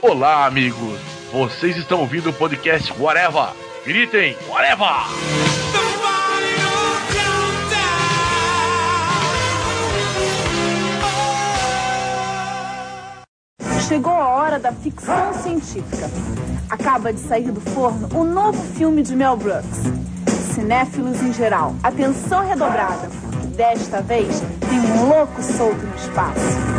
Olá, amigos. Vocês estão ouvindo o podcast Whatever. Gritem, Whatever! Chegou a hora da ficção científica. Acaba de sair do forno o novo filme de Mel Brooks. Cinéfilos em geral, atenção redobrada. Desta vez tem um louco solto no espaço.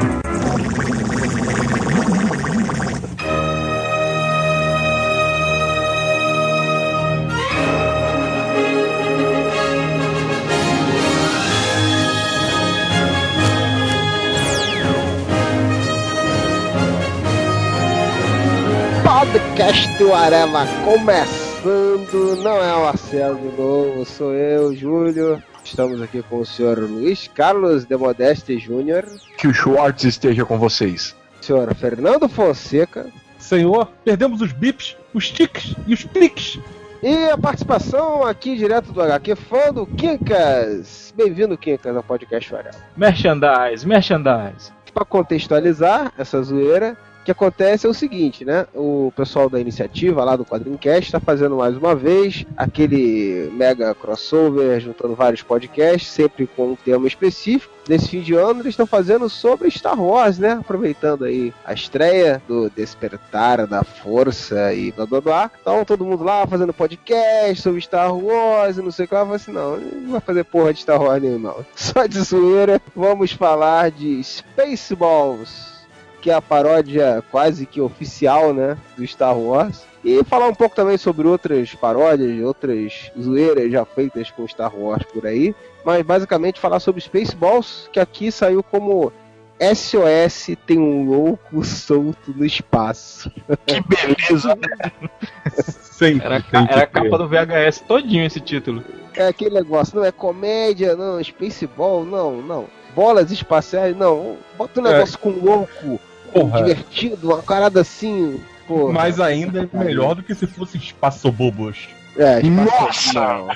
Podcast Areva começando, não é o Marcelo de novo, sou eu, Júlio. Estamos aqui com o senhor Luiz Carlos de Modeste Júnior, Que o Schwartz esteja com vocês. senhor Fernando Fonseca Senhor, perdemos os bips, os tics e os pliques. e a participação aqui direto do HQ fã do Quincas. Bem-vindo, Quincas, ao Podcast Areva. Merchandise, merchandise. Para contextualizar essa zoeira, que acontece é o seguinte, né? O pessoal da iniciativa lá do Quadrincast está fazendo mais uma vez aquele mega crossover, juntando vários podcasts, sempre com um tema específico. Nesse fim de ano, eles estão fazendo sobre Star Wars, né? Aproveitando aí a estreia do Despertar da Força e blá blá blá. Então, todo mundo lá fazendo podcast sobre Star Wars e não sei o que lá. Eu assim: não, não vai fazer porra de Star Wars não. Só de zoeira, vamos falar de Spaceballs que é a paródia quase que oficial, né, do Star Wars. E falar um pouco também sobre outras paródias, outras zoeiras já feitas com Star Wars por aí. Mas basicamente falar sobre Spaceballs, que aqui saiu como SOS tem um louco solto no espaço. Que beleza, né? Sempre Era, tem era a capa do VHS todinho esse título. É aquele negócio, não é comédia, não, Spaceball, não, não. Bolas espaciais, não. Bota um É. negócio com louco, Porra, divertido, uma parada assim. Pô, mas ainda é melhor do que se fosse espaço bobos. é, Nossa! não.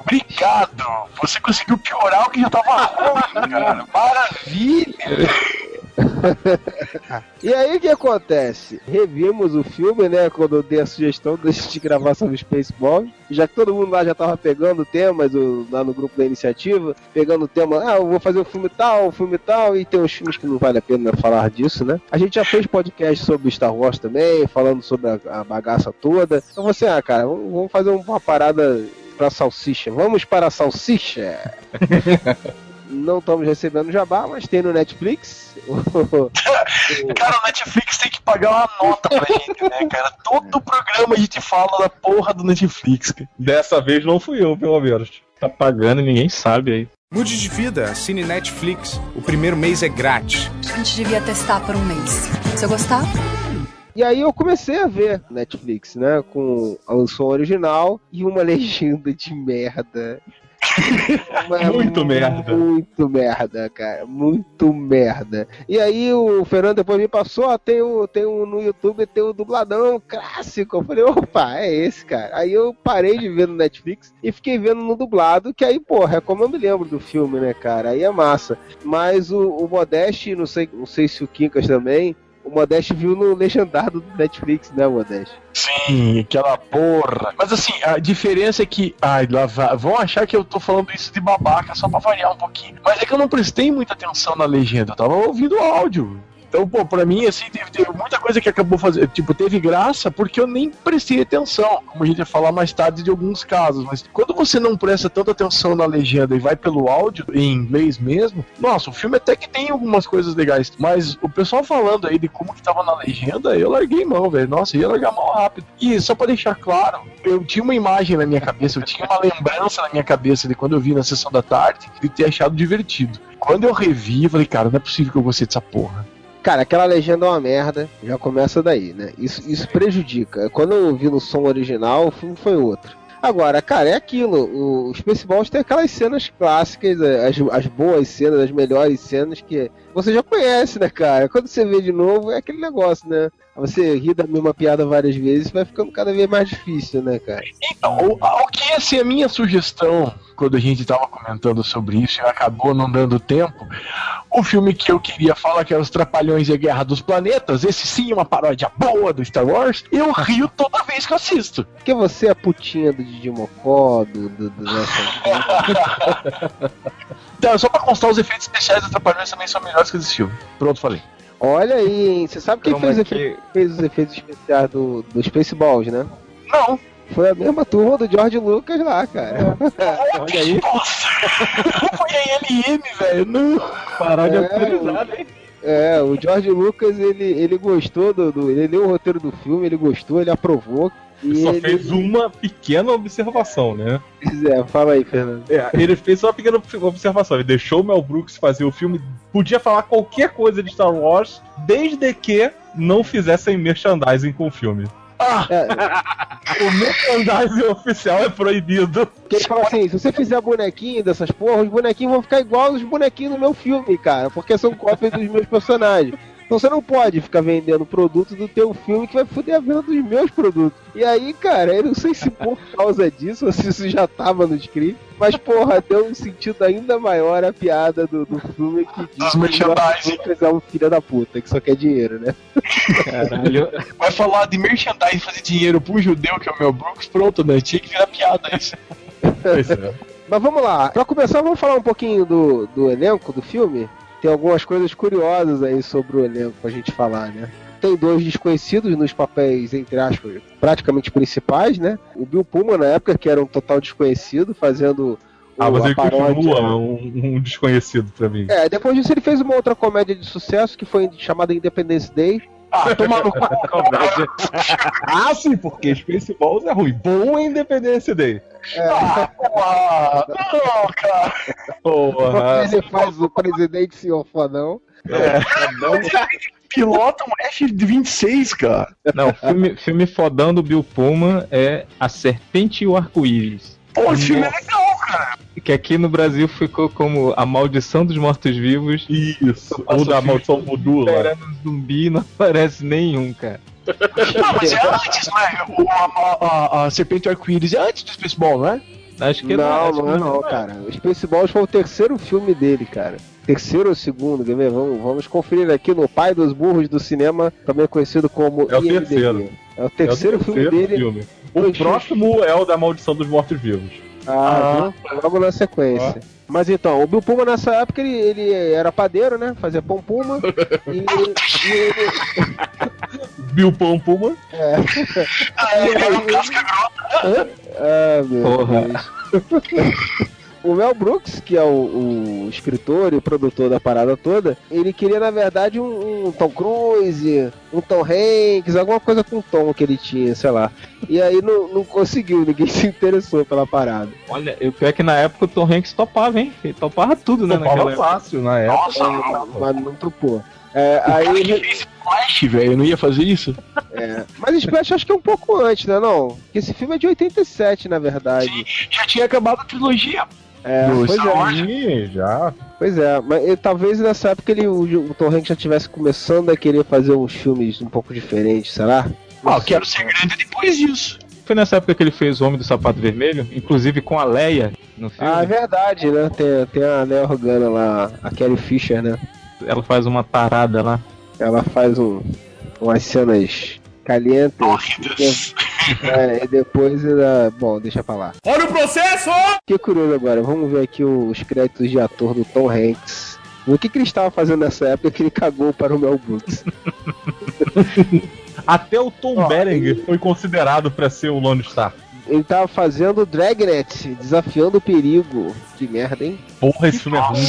Obrigado! Você conseguiu piorar o que já tava ruim, cara. Maravilha! E aí o que acontece? Revimos o filme, né? Quando eu dei a sugestão de gravar sobre Spaceballs. Já que todo mundo lá já tava pegando temas o- lá no grupo da iniciativa, pegando o tema, ah, eu vou fazer um filme tal, um filme tal, e tem uns filmes que não vale a pena falar disso, né? A gente já fez podcast sobre Star Wars também, falando sobre a, a bagaça toda. Então você, ah, cara, vamos, vamos fazer uma parada pra salsicha. Vamos para a salsicha! Não estamos recebendo jabá, mas tem no Netflix. Cara, o Netflix tem que pagar uma nota pra gente, né, cara? Todo programa a gente fala da porra do Netflix. Dessa vez não fui eu, pelo menos. Tá pagando e ninguém sabe aí. Mude de vida, assine Netflix. O primeiro mês é grátis. A gente devia testar por um mês. Se eu gostar, E aí eu comecei a ver Netflix, né? Com o som original e uma legenda de merda. Uma- Muito merda. Muito merda, cara. Muito merda. E aí o Fernando depois me passou, ó, tem o, tem o no YouTube, tem o dubladão clássico. Eu falei, opa, é esse, cara. Aí eu parei de ver no Netflix e fiquei vendo no dublado, que aí, porra, é como eu me lembro do filme, né, cara? Aí é massa. Mas o, o Modeste, não sei, não sei se o Quincas também, o Modeste viu no legendado do Netflix, né, Modeste? Sim, aquela porra. Mas assim, a diferença é que. Ai, lá vai- vão achar que eu tô falando isso de babaca só pra variar um pouquinho. Mas é que eu não prestei muita atenção na legenda, eu tava ouvindo o áudio. Então, pô, pra mim, assim, teve, teve muita coisa que acabou fazendo. Tipo, teve graça porque eu nem prestei atenção. Como a gente vai falar mais tarde de alguns casos. Mas quando você não presta tanta atenção na legenda e vai pelo áudio, em inglês mesmo, nossa, o filme até que tem algumas coisas legais. Mas o pessoal falando aí de como que tava na legenda, eu larguei mão, velho. Nossa, ia largar mão rápido. E só pra deixar claro, eu tinha uma imagem na minha cabeça, eu tinha uma lembrança na minha cabeça de quando eu vi na sessão da tarde de ter achado divertido. Quando eu revi, eu falei, cara, não é possível que eu gostei dessa porra. Cara, aquela legenda é uma merda, já começa daí, né? Isso, isso prejudica. Quando eu vi no som original, o filme foi outro. Agora, cara, é aquilo. O, o Spaceballs tem aquelas cenas clássicas, as, as boas cenas, as melhores cenas que você já conhece, né, cara? Quando você vê de novo, é aquele negócio, né? Você ri da mesma piada várias vezes, vai ficando cada vez mais difícil, né, cara? Então, o, o que ia ser a minha sugestão quando a gente tava comentando sobre isso e acabou não dando tempo, O filme que eu queria falar, que é Os Trapalhões e a Guerra dos Planetas, esse sim é uma paródia boa do Star Wars, eu rio toda vez que eu assisto. Porque você é putinha do Didi Mocó, do, do, do Então, só pra constar, os efeitos especiais dos Trapalhões também são melhores que. Pronto, falei. Olha aí, hein? Você sabe quem fez, efe- fez os efeitos especiais do, do Spaceballs, né? Não. Foi a mesma turma do George Lucas lá, cara. Olha aí, Nossa! Foi a LM, velho. Não. paródia É, autorizada, hein? É, o George Lucas, ele, ele gostou do, do- Ele leu o roteiro do filme, ele gostou, ele aprovou. E Só ele... fez uma pequena observação, né? É, fala aí, Fernando. É, ele fez só uma pequena observação. Ele deixou o Mel Brooks fazer o filme. Podia falar qualquer coisa de Star Wars, desde que não fizessem merchandising com o filme. Ah, É, O merchandising oficial é proibido. porque ele fala assim: se você fizer bonequinho dessas porra, os bonequinhos vão ficar igual os bonequinhos do meu filme, cara, porque são cópias dos meus personagens. Então você não pode ficar vendendo produto do teu filme que vai foder a venda dos meus produtos. E aí, cara, eu não sei se por causa disso ou se isso já tava no script, mas porra, deu um sentido ainda maior a piada do, do filme que diz que o é um filho da puta, que só quer dinheiro, né? Caralho. vai falar de merchandising e fazer dinheiro pro judeu, que é o Mel Brooks, pronto, né? Tinha que virar piada isso. Pois é. Mas vamos lá, pra começar, vamos falar um pouquinho do, do elenco do filme. Tem algumas coisas curiosas aí sobre o elenco pra gente falar, né? Tem dois desconhecidos nos papéis, entre aspas, praticamente principais, né? O Bill Pullman, na época, que era um total desconhecido, fazendo Ah, mas ele paródia. continua um, um desconhecido pra mim. É, depois disso ele fez uma outra comédia de sucesso que foi chamada Independence Day. Ah, tomar no. Ah, sim, porque Spaceballs é ruim. Bom é Independência Day. Ah, porra. Não, cara. Porra. Ele faz o presidente senhor fodão. Pilota um F-26, cara. Não, filme, filme fodão do Bill Pullman é A Serpente e o Arco-Íris. Pô, esse filme é legal, cara. Que aqui no Brasil ficou como A Maldição dos Mortos-Vivos. Isso. Ou da maldição voodoo lá. Um zumbi não aparece nenhum, cara. Não, mas é antes, né? O, a, a, a Serpente Arco-Íris é antes do Spaceball, não é? Acho que não, não é não, cara. O Spaceballs foi o terceiro filme dele, cara. Terceiro ou segundo, quer ver? Vamos, vamos conferir aqui no Pai dos Burros do Cinema, também conhecido como É o IMDb. terceiro. É o terceiro, É o filme terceiro dele. filme. O próximo é o da maldição dos mortos-vivos. Ah, viu? logo na sequência. Mas então, o Bill Puma nessa época ele, ele era padeiro, né? Fazia pão puma. e, e ele. Bill Pão Puma. É. Ah, ele era casca grossa. Ah, meu Porra. Deus. O Mel Brooks, que é o, o escritor e produtor da parada toda, ele queria, na verdade, um, um Tom Cruise, um Tom Hanks, alguma coisa com Tom que ele tinha, sei lá. E aí não, não conseguiu, ninguém se interessou pela parada. Olha, o pior é que na época o Tom Hanks topava, hein? Ele topava tudo, né? Topava Naquela época. fácil na época. Nossa, não. Mas não topou. É, O cara aí que fez Flash, velho, não ia fazer isso? É, mas Splash acho que é um pouco antes, né? Não, porque esse filme é de 87, na verdade. Já tinha acabado a trilogia. É, pois é, já. pois é. Mas talvez nessa época ele, o, o Tom Hanks já estivesse começando a querer fazer uns filmes um pouco diferentes, será? Ah, eu quero ser grande depois disso. Foi nessa época que ele fez O Homem do Sapato Vermelho, inclusive com a Leia no filme. Ah, é verdade, né? Tem, tem a Léa Organa lá, a Carrie Fisher, né? Ela faz uma tarada lá. Ela faz um, umas cenas calientes. Horrendas. É, e depois ainda. Bom, deixa pra lá. Olha o processo! Fiquei curioso agora, vamos ver aqui os créditos de ator do Tom Hanks. O que, que ele estava fazendo nessa época que ele cagou para o Mel Brooks? Até o Tom Berenger foi considerado pra ser o Lone Star. Ele tava fazendo Dragnet, desafiando o perigo. Que merda, hein? Porra, esse filme é ruim.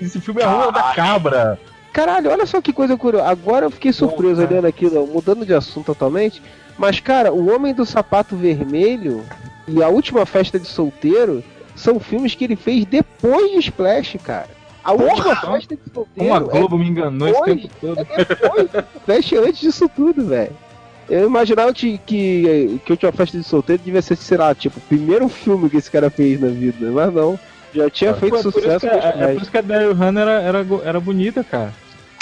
Esse filme é ruim, é da cabra. Caralho, olha só que coisa curiosa. Agora eu fiquei surpreso Porra. olhando aquilo, mudando de assunto totalmente. Mas, cara, O Homem do Sapato Vermelho e A Última Festa de Solteiro são filmes que ele fez depois de Splash, cara. A última festa de solteiro. Como a é Globo me enganou esse depois- tempo todo. É depois Flash antes disso tudo, velho. Eu imaginava que, que, que a última festa de solteiro devia ser, sei lá, tipo, o primeiro filme que esse cara fez na vida, mas não. Já tinha feito Foi por isso sucesso que, é, é por isso que a Daryl Hannah era, era, era bonita, cara.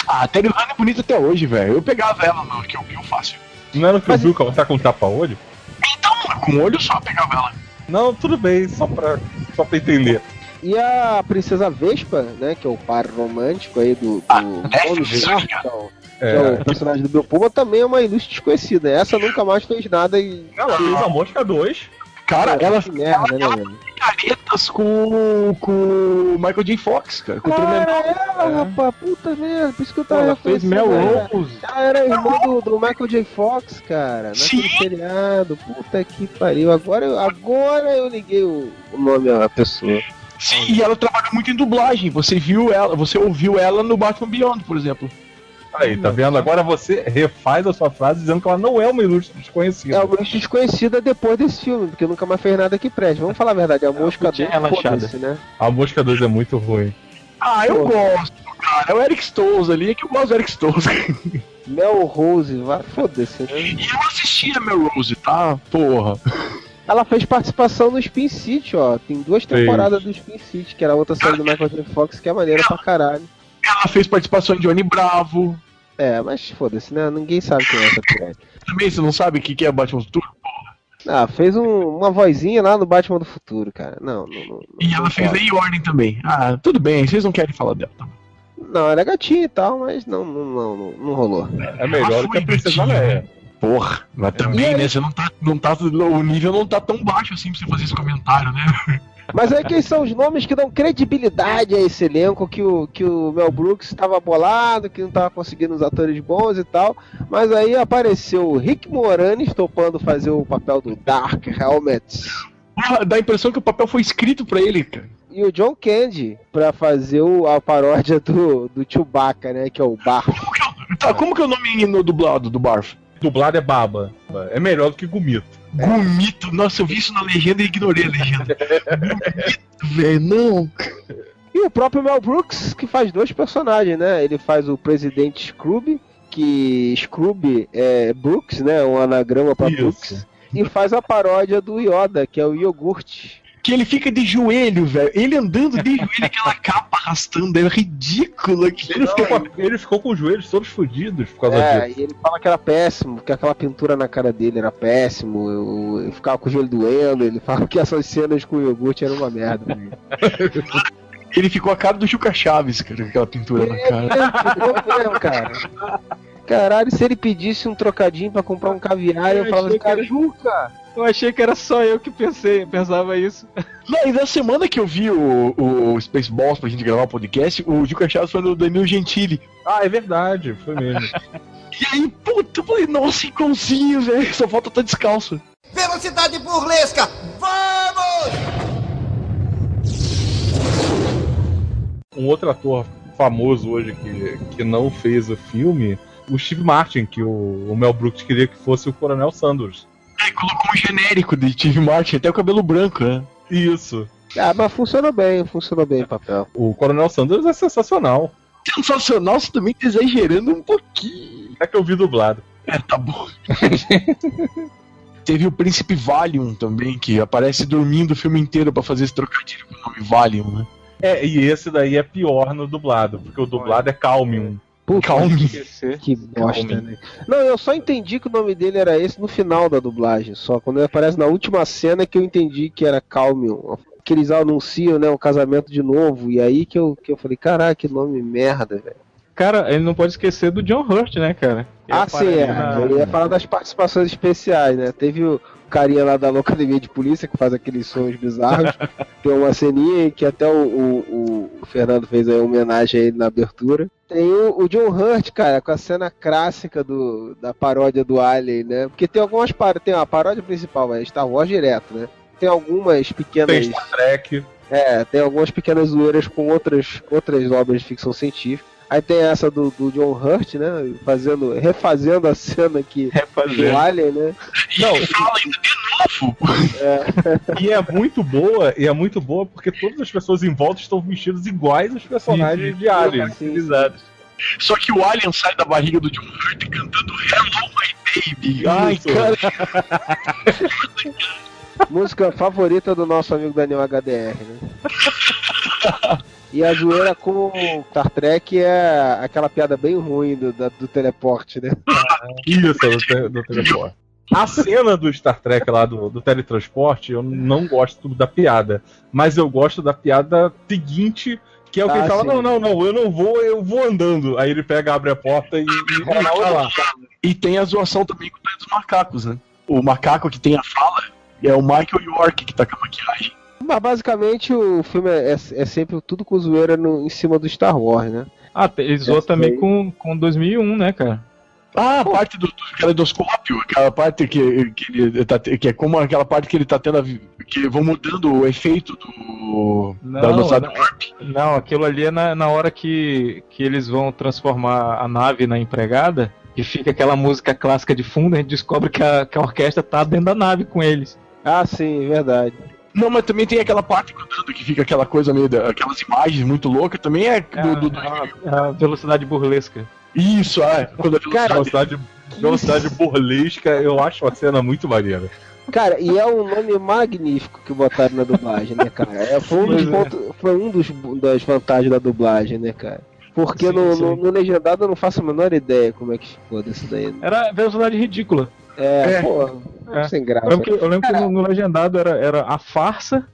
Ah, a Terry Hannah é bonita até hoje, velho. Eu pegava ela no que eu vi fácil. Não era o que eu vi que ela tá com tapa-olho? Então, com o olho só pegava ela. Não, tudo bem, só pra, só pra entender. E a Princesa Vespa, né? Que é o par romântico aí do, do Ah, Tony. Stark, que é o- que é É. o personagem do Bill Pullman, também é uma ilustre desconhecida. Essa nunca mais fez nada e. Ela fez a Mosca 2. Cara, ela que merda, né, velho? Com, com o Michael J. Fox, cara. Com o Cara, Tremendal. ela, rapaz, puta merda, por isso que eu tava Ela fez Mel ela. Rose. Ela era irmã do, do Michael J. Fox, cara, naquele Sim. seriado. Puta que pariu. Agora, eu- agora eu liguei o, o nome à pessoa. Sim, e ela trabalha muito em dublagem. Você viu ela, você ouviu ela no Batman Beyond, por exemplo. Aí, tá vendo? Agora você refaz a sua frase dizendo que ela não é uma ilustre desconhecida. É uma desconhecida depois desse filme, porque nunca mais fez nada que preste. Vamos falar a verdade, a mosca podia do relaxada. foda-se, né? A Mosca 2 é muito ruim. Ah, eu Pô. gosto, cara. É o Eric Stolz ali, é que eu gosto do Eric Stolz. Mel Rose, vai foda-se, né? E eu assisti a Melrose, tá? Porra. Ela fez participação no Spin City, ó. Tem duas temporadas do Spin City, que era outra série do Michael J. Fox, que é maneira pra caralho. Ela fez participação em Johnny Bravo. É, mas foda-se, né? Ninguém sabe quem é essa pirata. Também, você não sabe o que que é Batman Futuro? Ah, fez um- uma vozinha lá no Batman do Futuro, cara. Não, não, não. E não ela fez. Lei e Ordem também. Ah, tudo bem, vocês não querem falar dela. Tá? Não, ela é gatinha e tal, mas não, não, não, não, não rolou. É melhor do que a Princesa Leia. Porra, mas E também, aí? né? Você não tá, não tá. O nível não tá tão baixo assim pra você fazer esse comentário, né? Mas aí quem são os nomes que dão credibilidade a esse elenco que o, que o Mel Brooks estava bolado, que não estava conseguindo os atores bons e tal. Mas aí apareceu o Rick Moranis topando fazer o papel do Dark Helmet. Porra, Dá a impressão que o papel foi escrito pra ele, cara. E o John Candy pra fazer o- a paródia do, do Chewbacca, né? Que é o Barf. Como que é, o- tá, como que é o nome no dublado do Barf? Dublado é baba. É melhor do que Gumito. Gumito. Nossa, eu vi isso na legenda e ignorei a legenda. Gumito, velho, não. E o próprio Mel Brooks, que faz dois personagens, né? Ele faz o presidente Scrooge, que Scrooge é Brooks, né? Um anagrama pra Isso. Brooks. E faz a paródia do Yoda, que é o iogurte. Que ele fica de joelho, velho. Ele andando de joelho, aquela capa arrastando. É ridículo aquilo. Ele ficou, com a- ele ficou com os joelhos todos fodidos por causa É, disso. e ele fala que era péssimo, que aquela pintura na cara dele era péssimo, eu, eu ficava com o joelho doendo, ele fala que essas cenas com o iogurte eram uma merda. Ele ficou a cara do Juca Chaves, cara, com aquela pintura na cara. Ficou mesmo, cara. Caralho, se ele pedisse um trocadinho pra comprar um caviar, eu, Eu falava assim, cara, Juca! Eu achei que era só eu que pensei, pensava isso. Não, e na semana que eu vi o, o Spaceballs pra gente gravar o podcast, o Juca Chaves foi do Danilo Gentili. Ah, é verdade, foi mesmo. E aí, puta, eu falei, nossa, igualzinho, velho. Só falta estar descalço. Velocidade burlesca! Vamos! um outro ator famoso hoje que, que não fez o filme, o Steve Martin, que o, o Mel Brooks queria que fosse o Coronel Sanders. É, colocou um genérico de Steve Martin, até o cabelo branco, né? Isso. Ah, mas funcionou bem, funcionou bem o papel. O Coronel Sanders é sensacional. Sensacional, você também tá exagerando um pouquinho. É que eu vi dublado. É, tá bom. Teve o Príncipe Valium também, que aparece dormindo o filme inteiro pra fazer esse trocadilho com o nome Valium, né? É, e esse daí é pior no dublado, porque o dublado é Calmium. Puta, Calme. que bosta, Calme. né? Não, eu só entendi que o nome dele era esse no final da dublagem, só. Quando ele aparece na última cena que eu entendi que era Calmion. Que eles anunciam, né, o casamento de novo, e aí que eu, que eu falei, caraca, que nome merda, velho. Cara, ele não pode esquecer do John Hurt, né, cara? Ele Ah, sim, é. na- Eu ia falar das participações especiais, né? Teve o carinha lá da Academia de Polícia que faz aqueles sons bizarros. Tem uma ceninha que até o, o, o Fernando fez aí uma homenagem a ele na abertura. Tem o, o John Hurt, cara, com a cena clássica do, da paródia do Alien, né? Porque tem algumas paródias. Tem a paródia principal, é Star Wars direto, né? Tem algumas pequenas. Tem Star Trek. É, tem algumas pequenas zoeiras com outras, outras obras de ficção científica. Aí tem essa do, do John Hurt, né? Fazendo, refazendo a cena aqui do Alien, né? Não, E fala ainda de novo. e é muito boa, e é muito boa porque todas as pessoas em volta estão vestidas iguais aos personagens de Alien. Utilizados. Só que o Alien sai da barriga do John Hurt cantando Hello My Baby. Ai, Isso. cara. Música favorita do nosso amigo Daniel HDR, né? E a zoeira com o Star Trek é aquela piada bem ruim do, do teleporte, né? Isso, do, te- do teleporte. A cena do Star Trek lá do, do teletransporte, eu não gosto da piada. Mas eu gosto da piada seguinte, que é o que Ah, ele fala: sim. não, não, não, eu não vou, eu vou andando. Aí ele pega, abre a porta e, e, e tá lá. E tem a zoação também com o Planeta dos Macacos, né? O macaco que tem a fala é o Michael York que tá com a maquiagem. Mas basicamente o filme é, é sempre tudo com zoeira no, em cima do Star Wars, né? Ah, ele zoou também com, com 2001, né, cara? Ah, a parte do, do caleidoscópio, aquela parte que, que, ele tá, que é como aquela parte que ele tá tendo a, que vão mudando o efeito do Não, da velocidade não. warp. Não, aquilo ali é na, na hora que, que eles vão transformar a nave na empregada e fica aquela música clássica de fundo, a gente descobre que a, que a orquestra tá dentro da nave com eles. Ah, sim, verdade. Não, mas também tem aquela parte que fica aquela coisa meio da, aquelas imagens muito loucas, também é do, do- do- a, a velocidade burlesca. isso, é, quando a velocidade Velocidade, velocidade burlesca, eu acho uma cena muito maneira. Cara, e é um nome magnífico que botaram na dublagem, né, cara? É, foi, um dos é. pontos- foi um dos das vantagens da dublagem, né, cara? Porque Sim, no, sim. no- no legendado eu não faço a menor ideia como é que ficou desse daí. né? Era velocidade ridícula. É, É. pô, É. sem Eu graça. lembro que, eu lembro que no, no legendado era, era a farsa,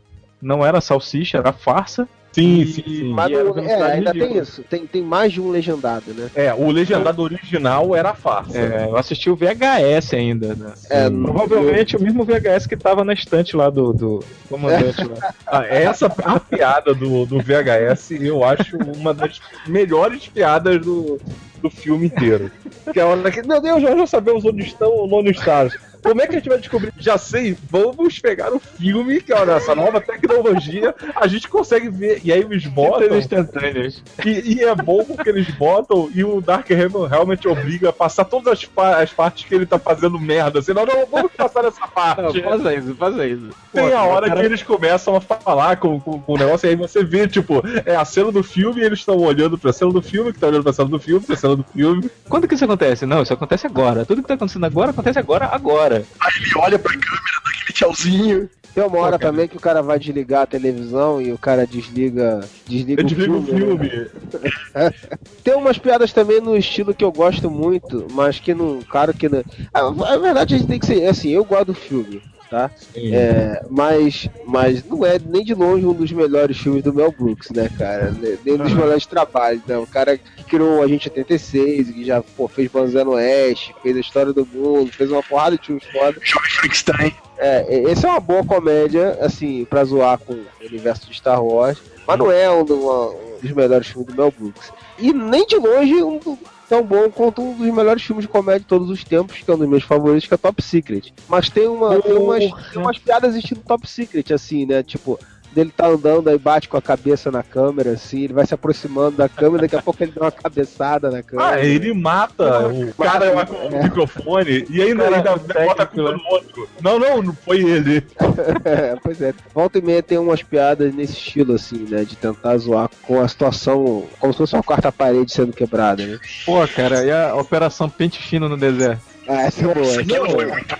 não era a salsicha, era a farsa. Sim, sim, sim. Mas no- é, ainda tem isso. Tem, tem mais de um legendado, né? É, o legendado original era a farsa. É, eu assisti o VHS ainda, né? É, Provavelmente o mesmo VHS que tava na estante lá do, do comandante lá. Ah, essa a piada do, do VHS eu acho uma das melhores piadas do, do filme inteiro. Que é a hora que, meu Deus, nós já sabemos onde estão o Nono Stars. Como é que a gente vai descobrir? Já sei, vamos pegar o filme, que olha, essa nova tecnologia, a gente consegue ver. E aí eles botam. E, e é bom porque eles botam e o Dark Helmet realmente obriga a passar todas as, pa- as partes que ele tá fazendo merda. Assim, não, não, vamos passar essa parte. faça isso, faça isso. Tem a hora cara- que eles começam a falar com, com, com o negócio, e aí você vê, tipo, é a cena do filme e eles estão olhando pra cena do filme, que tá olhando pra cena do filme, pra cena do filme. Quando que isso acontece? Não, isso acontece agora. Tudo que tá acontecendo agora acontece agora, agora. Aí ele olha pra câmera, dá aquele tchauzinho. Tem uma hora Pô, também que o cara vai desligar a televisão e o cara desliga, desliga, Eu desligo o filme. né? filme. Tem umas piadas também no estilo que eu gosto muito, mas que não. Claro que não. A, a verdade a gente tem que ser. Assim, eu gosto do filme, tá? É, mas, mas não é nem de longe um dos melhores filmes do Mel Brooks, né, cara? Nem um dos melhores trabalhos, né? O cara que criou o Agente 86, que já pô, fez Banzano Oeste, fez a história do mundo, fez uma porrada de filmes foda. Jovem Frankenstein. É, esse é uma boa comédia, assim, pra zoar com o universo de Star Wars, mas não é um, do- um dos melhores filmes do Mel Brooks. E nem de longe um do- tão bom quanto um dos melhores filmes de comédia de todos os tempos, que é um dos meus favoritos, que é Top Secret. Mas tem, uma, tem, umas, tem umas piadas estilo Top Secret, assim, né? Tipo, dele tá andando, aí bate com a cabeça na câmera, assim, ele vai se aproximando da câmera, daqui a pouco ele dá uma cabeçada na câmera. Ah, ele mata o cara lá com o microfone e ainda, Cara, ainda o bota a culpa no outro. Não, não, não foi ele. É, pois é. Volta e meia tem umas piadas nesse estilo, assim, né? De tentar zoar com a situação, como se fosse uma quarta parede sendo quebrada, né? Pô, cara, e a Operação Pente Fino no deserto? Ah, essa é boa, essa é boa. muito.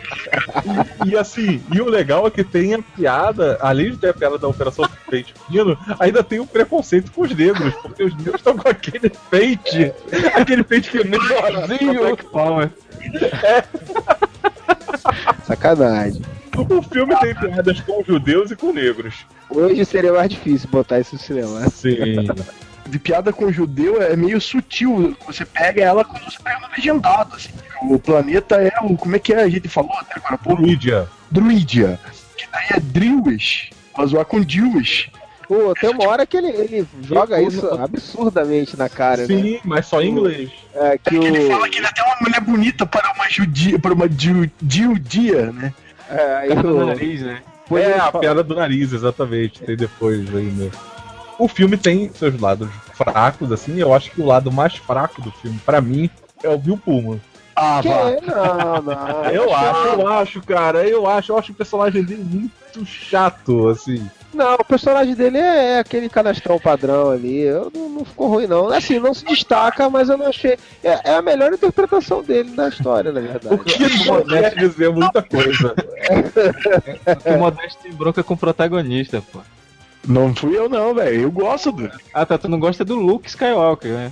E assim, e o legal é que tem a piada, além de ter a piada da Operação Fente Fino, ainda tem o preconceito com os negros, porque os negros estão com aquele pente, aquele pente que é. Black Power. Sacanagem. O filme tem piadas com judeus e com negros. Hoje seria mais difícil botar isso no cinema. Sim. De piada com judeu é meio sutil. Você pega ela quando você pega no legendado. Assim. O planeta é o. Como é que é? A gente falou até agora, pô, Polídia. Druidia. Que daí é Drewish. Pra zoar com Jewish. Pô, tem uma hora que ele, ele joga isso absurdamente na cara, né? Sim, mas só em inglês. É que Que ele o. fala que ele é até uma mulher bonita para uma judia, para uma ju- judia, né? É, aí o. nariz, né? depois é, ele a fala- piada do nariz, exatamente. Tem depois ainda. O filme tem seus lados fracos, assim. Eu acho que o lado mais fraco do filme, pra mim, é o Bill Pullman. Ah, Que? vá. Não, não. Eu acho, eu acho, cara. Eu acho, eu acho o personagem dele muito chato, assim. Não, o personagem dele é, é aquele canastrão padrão ali. Eu, não, não ficou ruim, não. Assim, não se destaca, mas eu não achei. É, é a melhor interpretação dele na história, na verdade. O que pode dizer muita coisa. Que o Modesto tem bronca com o protagonista, pô. Não fui eu não, velho. Eu gosto do. Ah, tá, tu não gosta do Luke Skywalker, né?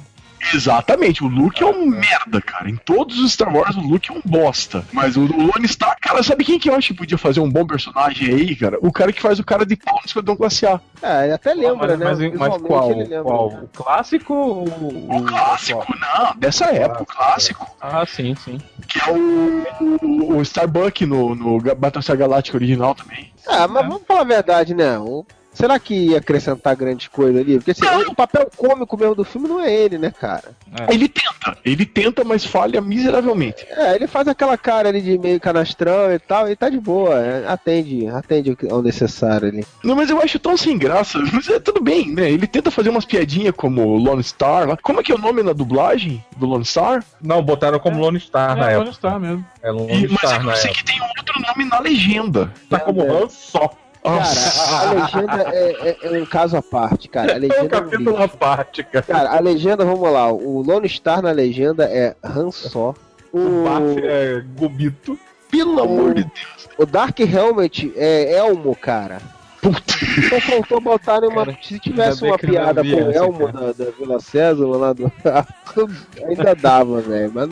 Exatamente, o Luke é um merda, cara. Em todos os Star Wars, o Luke é um bosta. Mas o, Lone Star, cara, sabe quem que eu acho que podia fazer um bom personagem aí, cara? O cara que faz o cara de pau no Esquadrão Classe A. É, ele até lembra, mas, né? mas, mas qual? ele lembra. qual? O clássico ou o, O clássico, não, dessa época, o clássico. Ah, sim, sim. Que é o, o, Starbuck no, no Battlestar Galactica original também. Ah, mas vamos falar a verdade, né? O- Será que ia acrescentar grandes coisas ali? Porque assim, o papel cômico mesmo do filme não é ele, né, cara? Ele tenta, ele tenta, mas falha miseravelmente. É, ele faz aquela cara ali de meio canastrão e tal, e tá de boa, é, atende, atende o que- ao necessário ali. Não, mas eu acho tão sem graça. Mas é tudo bem, né? Ele tenta fazer umas piadinhas como Lone Star. lá. Como é que é o nome na dublagem do Lone Star? Não, botaram como Lone Star na É, época. onde está mesmo. É Lone E, mas Star eu na sei época. que tem um outro nome na legenda. Tá como Han só. Cara, a legenda é, é- é um caso à parte, cara. A É um legenda é um capítulo à parte, cara. Cara, a legenda, vamos lá, o Lone Star na legenda é Han Só. O Baf O, é Gomito. Pelo amor de Deus. o Dark Helmet é Elmo, cara. Puta. Só faltou botar uma. Cara, se tivesse uma piada com o Elmo da, da Vila César lá do. ainda dava, velho. Mas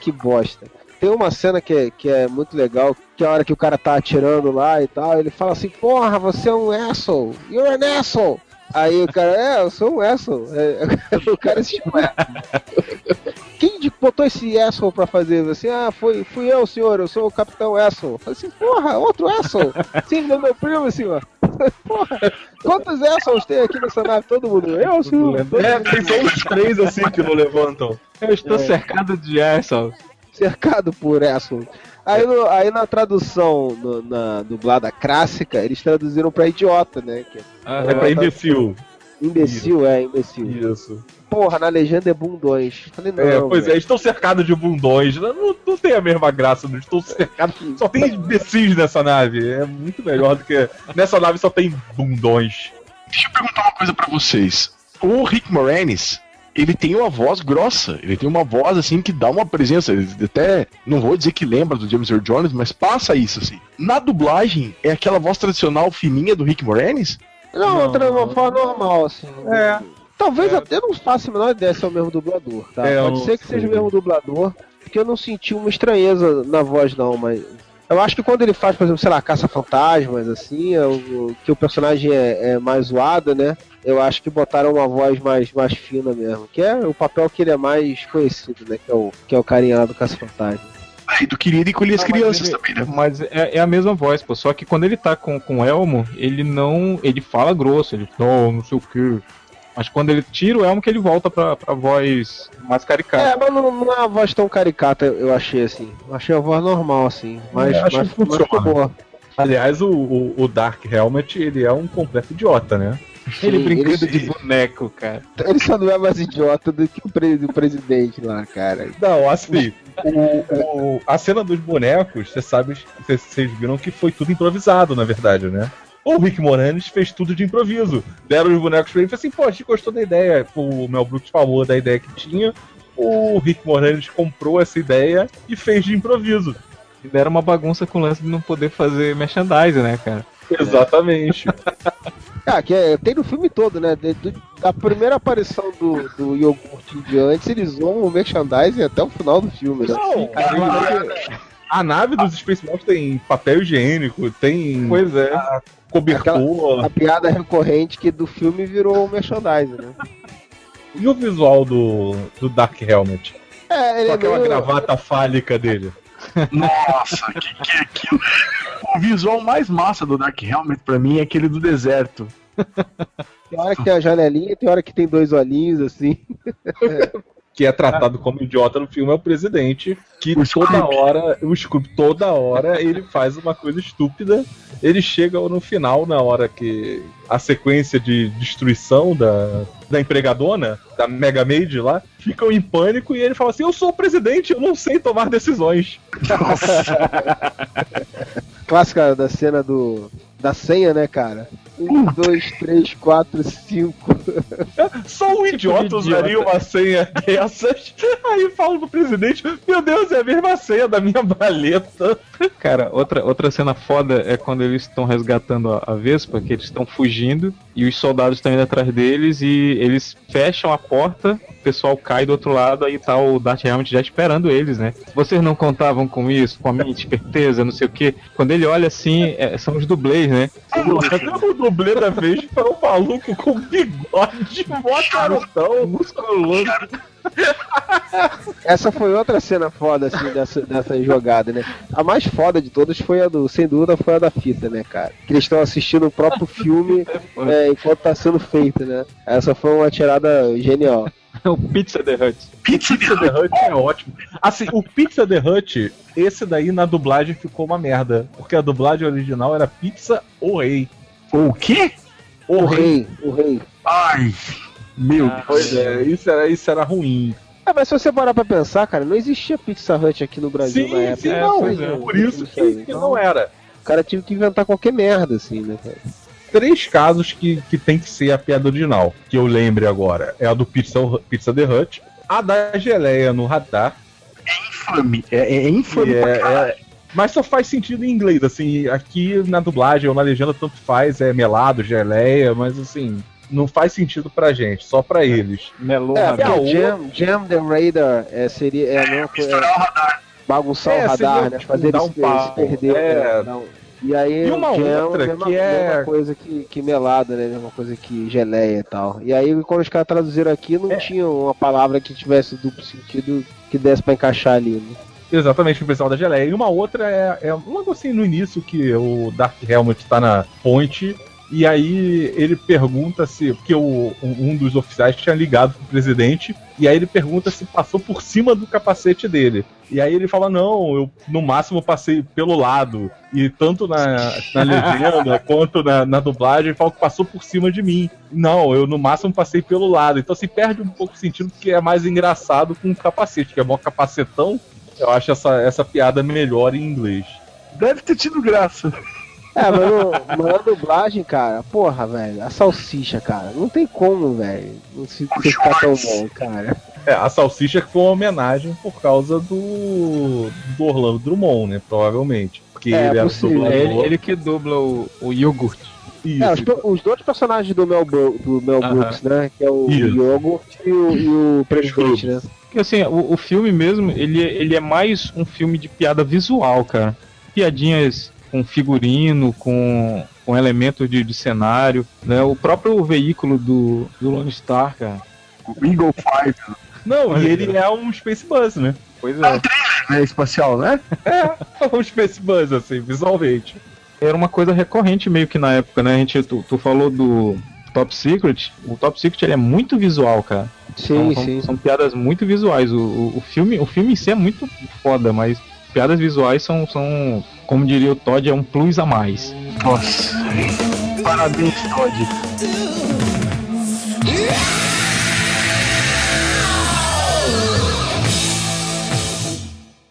que bosta. Tem uma cena que é, que é muito legal, que é a hora que o cara tá atirando lá e tal, ele fala assim, porra, você é um asshole, you're an asshole. Aí o cara, é, eu sou um asshole. É, o cara se chama. Quem botou esse asshole pra fazer? Assim, ah, foi, fui eu, senhor, eu sou o capitão asshole. Falei assim, porra, outro asshole. Sim, meu, meu primo, senhor. Porra, quantos assholes tem aqui nessa nave? Todo mundo, eu, senhor. É, tem só uns três assim que não levantam. Eu estou cercado de assholes. Cercado por asshole. Aí, no- aí na tradução, no- na dublada clássica, eles traduziram pra idiota, né? Que é É pra imbecil. imbecil, é, imbecil. Isso. Porra, na legenda é bundões. Falei, não, É, pois é, velho. estão cercados de bundões. Não, não, não tem a mesma graça, não estão cercados. Só tem imbecis nessa nave. É muito melhor do que. Nessa nave só tem bundões. Deixa eu perguntar uma coisa pra vocês. O Rick Moranis, ele tem uma voz grossa. Ele tem uma voz, assim, que dá uma presença. Ele Até, não vou dizer que lembra do James Earl Jones, mas passa isso, assim. Na dublagem, é aquela voz tradicional fininha do Rick Moranis? Não, Não, outra uma forma normal, assim. É. Talvez É. até não faça a menor ideia se é o mesmo dublador, tá? É, Pode ser que sei. seja o mesmo dublador, porque eu não senti uma estranheza na voz, não, mas. Eu acho que quando ele faz, por exemplo, sei lá, caça-fantasmas, assim, é o- que o personagem é, é mais zoado, né? Eu acho que botaram uma voz mais, mais fina mesmo. Que é o papel que ele é mais conhecido, né? Que é o, que é o carinha lá do caça-fantasma. Ah, e do querido encolher as crianças ele- também, né? Mas é, é a mesma voz, pô. Só que quando ele tá com, com o Elmo, ele não. Ele fala grosso, ele. Não, não sei o quê. Mas quando ele tira o Elmo, que ele volta pra, pra voz mais caricata. É, mas não, não é uma voz tão caricata, eu achei assim. Eu achei a voz normal, assim. Mas, É, acho mas, que mas funciona. ficou boa. Aliás, o, o, o Dark Helmet, ele é um completo idiota, né? Ele Sim, brincando ele- de boneco, cara. Ele só não é mais idiota do que o, pre- o presidente lá, cara. Não, assim, o, o- a cena dos bonecos, você sabe, vocês- vocês viram que foi tudo improvisado, na verdade, né? O Rick Moranis fez tudo de improviso. Deram os bonecos pra ele e falou assim, pô, a gente gostou da ideia. O Mel Brooks falou da ideia que tinha. O Rick Moranis comprou essa ideia e fez de improviso. E deram uma bagunça com o lance de não poder fazer merchandising, né, cara? Exatamente. Ah, que é, tem no filme todo, né? Do- da primeira aparição do, do iogurte em diante, eles usam o merchandising até o final do filme, né? Não, a, a nave dos Space Mountain tem papel higiênico, tem Pois é. cobertor. A piada recorrente que do filme virou o merchandising, né? E o visual do, do Dark Helmet? É, ele Com é aquela meio... gravata fálica dele. Nossa, que que é aquilo? O visual mais massa do Dark Helmet pra mim é aquele do deserto. Tem hora que tem a janelinha, tem hora que tem dois olhinhos, assim. que é tratado como idiota no filme é o presidente, que O toda Scooby. hora, o Scooby toda hora ele faz uma coisa estúpida. Ele chega no final, na hora que a sequência de destruição da, da empregadona, da Mega Maid lá, ficam em pânico e ele fala assim: Eu sou o presidente, eu não sei tomar decisões. Clássica da cena do. Da senha, né, cara? Um, dois, três, quatro, cinco. Só um idiota de usaria idiota. uma senha dessas. Aí falo pro presidente: Meu Deus, é a mesma senha da minha maleta. Cara, outra, outra cena foda é quando eles estão resgatando a, a Vespa, que eles estão fugindo. e os soldados estão indo atrás deles e eles fecham a porta, o pessoal cai do outro lado, aí tá o Darth Helmet já esperando eles, né? Vocês não contavam com isso, com a minha esperteza, não sei o quê. Quando ele olha assim, é, são os dublês, né? O dublê da vez foi um maluco com bigode, mó carotão, musculoso. Essa foi outra cena foda, assim, dessa, dessa jogada, né? A mais foda de todas foi a do, sem dúvida, foi a da fita, né, cara? Que eles estão assistindo o próprio filme é, enquanto tá sendo feito, né? Essa foi uma tirada genial. o Pizza The Hut. Pizza The Hut é ótimo. Assim, o Pizza The Hut, esse daí na dublagem ficou uma merda. Porque a dublagem original era Pizza o Rei. O quê? O rei, o rei. Ai, meu Deus. Pois é, isso era, isso era ruim. É, mas se você parar pra pensar, cara, não existia Pizza Hut aqui no Brasil Sim, na época. sim, É, não. pois é. Por isso que, aí, que então. não era. O cara tive que inventar qualquer merda, assim, né, cara? Três casos que, que tem que ser a piada original, que eu lembre agora. É a do Pizza, Pizza The Hut, a da geleia no radar, infame. É, é infame que pra é- caralho. É- mas só faz sentido em inglês, assim, aqui na dublagem ou na legenda tanto faz, é melado, geleia, mas assim, não faz sentido pra gente, só pra eles. Melou É, outra- Jam, Jam the Radar é, seria é, coisa, Misturar o radar. bagunçar É, o radar, seria, né? tipo, Fazer dar ele um perder. é. né? E aí E uma o Jam, outra mesma, que é- mesma coisa que, que melada, né? Mesma coisa que geleia e tal. E aí quando os caras traduziram aqui, É. não tinha uma palavra que tivesse duplo sentido que desse pra encaixar ali, né? Exatamente, o pessoal da geleia. E uma outra é, é logo assim no início que o Dark Helmet tá na ponte. E aí ele pergunta se. Porque o, um um dos oficiais tinha ligado pro presidente. E aí ele pergunta se passou por cima do capacete dele. E aí ele fala: Não, eu no máximo passei pelo lado. E tanto na, na legenda quanto na, na dublagem fala que passou por cima de mim. Não, eu no máximo passei pelo lado. Então se perde um pouco o sentido porque é mais engraçado com o capacete, que é mó capacetão. Eu acho essa, essa piada melhor em inglês. Deve ter tido graça. É, mas no, mas na dublagem, cara, porra, velho, a salsicha, cara, não tem como, velho, não se, se ficar tão bom, cara. É, a salsicha que foi uma homenagem por causa do, do Orlando Drummond, né? Provavelmente. Porque É, ele era possível. dublador. É ele, ele que dubla o, o iogurte. Isso. É, os, os dois personagens do Mel, Bro- do Mel. Brooks, né, que é o Isso. Yogurt e o, e o presidente, né. Porque assim, o, o filme mesmo, ele, ele é mais um filme de piada visual, cara. Piadinhas com figurino, com, com elementos de, de cenário, né? O próprio veículo do, do Lone Star, cara. O Eagle Five, Não, e ele é um Space Buzz, né? Pois é. né? Espacial, né? É um Space Buzz, assim, visualmente. Era uma coisa recorrente meio que na época, né? A gente, tu, tu falou do Top Secret. O Top Secret ele é muito visual, cara. Sim, são, sim. são piadas muito visuais. O, o, o filme, o filme em si é muito foda, mas piadas visuais são, são, como diria o Todd, é um plus a mais. Nossa. Parabéns, Todd.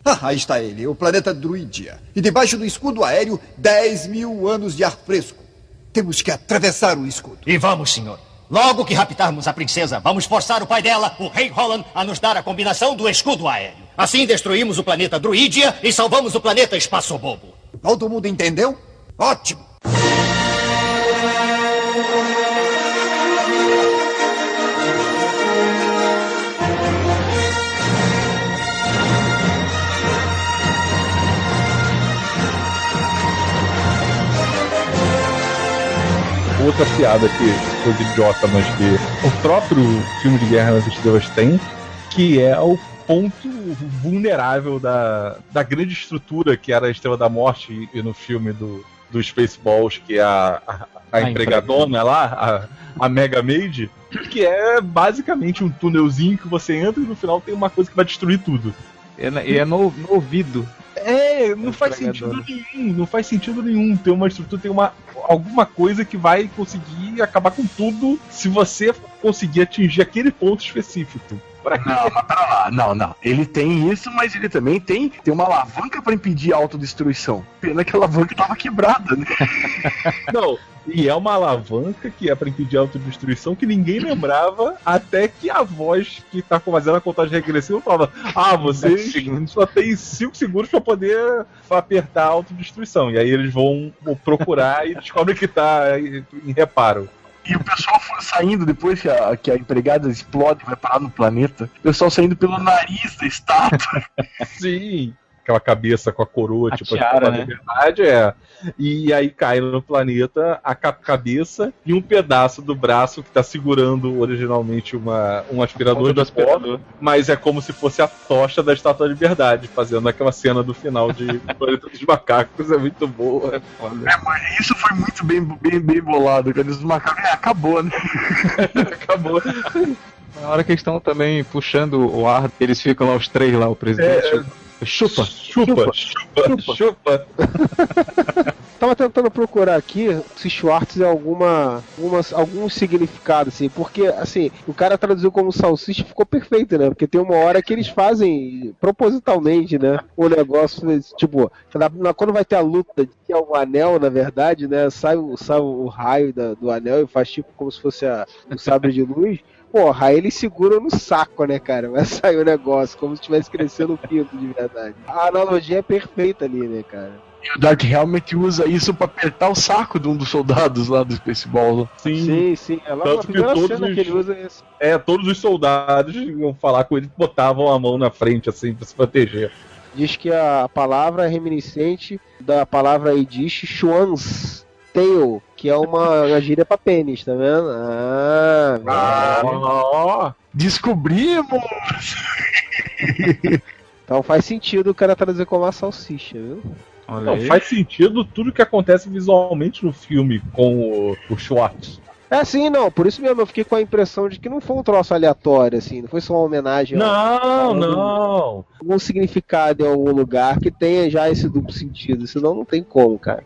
Ah, aí está ele, o planeta Druidia. E debaixo do escudo aéreo, 10 mil anos de ar fresco. Temos que atravessar o escudo. E vamos, senhor. Logo que raptarmos a princesa, vamos forçar o pai dela, o rei Holland, a nos dar a combinação do escudo aéreo. Assim destruímos o planeta Druídia e salvamos o planeta Espaço Bobo. Todo mundo entendeu? Ótimo! Outra piada que coisa idiota, mas que o próprio filme de Guerra nas Estrelas tem, que é o ponto vulnerável da, da grande estrutura que era a Estrela da Morte e no filme do, do Spaceballs, que é a, a, a A empregadona lá, a, a Mega Maid, que é basicamente um túnelzinho que você entra e no final tem uma coisa que vai destruir tudo. É, e é no, no ouvido. É, não faz Empregadora. sentido nenhum, não faz sentido nenhum ter uma estrutura, ter uma alguma coisa que vai conseguir acabar com tudo se você conseguir atingir aquele ponto específico. Pra quê? Não, mas pera lá. Não, não. Ele tem isso, mas ele também tem, tem uma alavanca pra impedir a autodestruição. Pena que a alavanca tava quebrada, né? Não, e é uma alavanca que é pra impedir a autodestruição que ninguém lembrava até que a voz que tá fazendo a contagem regressiva falava: Ah, vocês só tem 5 segundos pra poder apertar a autodestruição. E aí eles vão procurar e descobrem que tá em reparo. E o pessoal saindo depois que a, que a empregada explode e vai parar no planeta. O pessoal saindo pelo nariz da estátua. Sim. Aquela cabeça com a coroa, A tipo, tiara, a né? verdade é. E aí cai no planeta a ca- cabeça e um pedaço do braço que tá segurando originalmente uma, um aspirador do de pó, aspirador. mas é como se fosse a tocha da Estátua da Liberdade, fazendo aquela cena do final de Planeta dos Macacos, é muito boa. É, mas isso foi muito bem, bem, bem bolado, cara. Os macacos. É, acabou, né? Acabou. Na hora que eles estão também puxando o ar, eles ficam lá os três lá, o presidente. Chupa. Chupa, chupa, chupa. Tava tentando procurar aqui se Schwartz é alguma, alguma algum significado, assim, porque, assim, o cara traduziu como salsicha ficou perfeito, né? Porque tem uma hora que eles fazem propositalmente, né? O negócio, tipo, na- na- quando vai ter a luta, que é o anel, na verdade, né? Sai, o- sai o raio da- do anel e faz tipo como se fosse a, um sabre de luz. Porra, aí eles seguram no saco, né, cara? Vai sair o negócio, como se estivesse crescendo o pinto de verdade. A analogia é perfeita ali, né, cara? E o Dark Helmet usa isso pra apertar o saco de um dos soldados lá do Spaceball. Sim. Sim, sim. É logo Tanto na que primeira todos cena os- que ele usa isso. É, todos os soldados iam falar com ele, botavam a mão na frente, assim, pra se proteger. Diz que a palavra é reminiscente da palavra Yiddish Schwanz Tail, que é uma, uma gíria pra pênis, tá vendo? Ah, velho. Ó, descobrimos! Então faz sentido o cara trazer como uma salsicha, viu? Não, faz sentido tudo que acontece visualmente no filme com o, o Schwartz. É sim, não, por isso mesmo eu fiquei com a impressão de que não foi um troço aleatório, assim, não foi só uma homenagem a Não, não. algum significado em algum lugar que tenha já esse duplo sentido, senão não tem como, cara.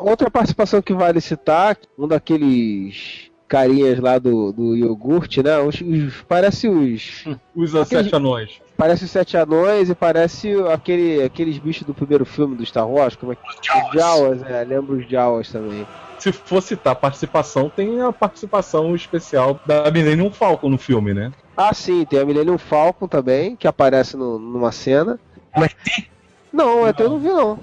Outra participação que vale citar, um daqueles carinhas lá do, do iogurte, né? Os, os- parece os. Os sete anões. Parece os sete anões e parece aquele, aqueles bichos do primeiro filme do Star Wars, como é que. Os Jawas, é, lembro os Jawas também. Se for citar participação, tem a participação especial da Millennium Falcon no filme, né? Ah, sim, tem a Millennium Falcon também, que aparece no- numa cena. O ET? Não, até eu não vi não.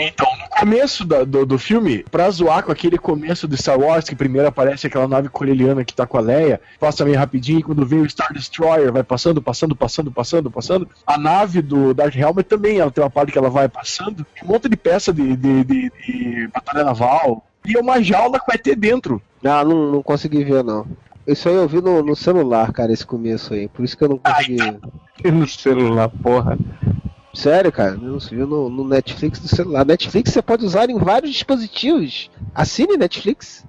Então, no começo da- do, do filme, pra zoar com aquele começo do Star Wars, que primeiro aparece aquela nave coreliana que tá com a Leia, passa meio rapidinho, e quando vem o Star Destroyer, vai passando, passando, passando, passando, passando. A nave do Dark Helmet também, ela tem uma parte que ela vai passando, um monte de peça de, de, de, de batalha naval, e é uma jaula com ET dentro. Ah, não, não consegui ver não. Isso aí eu vi no, no celular, cara, esse começo aí. Por isso que eu não consegui. no celular, porra. Sério, cara, não se viu no, no Netflix do celular. Netflix você pode usar em vários dispositivos. Assine Netflix.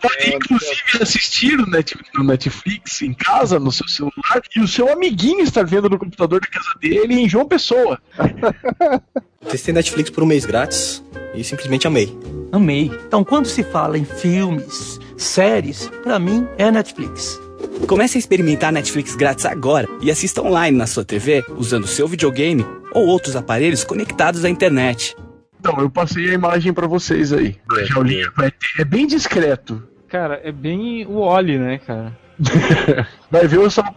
Pode inclusive assistir no, Net- no Netflix em casa, no seu celular, e o seu amiguinho estar vendo no computador da casa dele em João Pessoa. Testei Netflix por um mês grátis e simplesmente amei. Amei. Então, quando se fala em filmes, séries, pra mim é Netflix. Comece a experimentar Netflix grátis agora e assista online na sua TV usando seu videogame ou outros aparelhos conectados à internet. Então, eu passei a imagem pra vocês aí. ET é bem discreto. Cara, é bem o Oli, né, cara? Vai ver, eu estava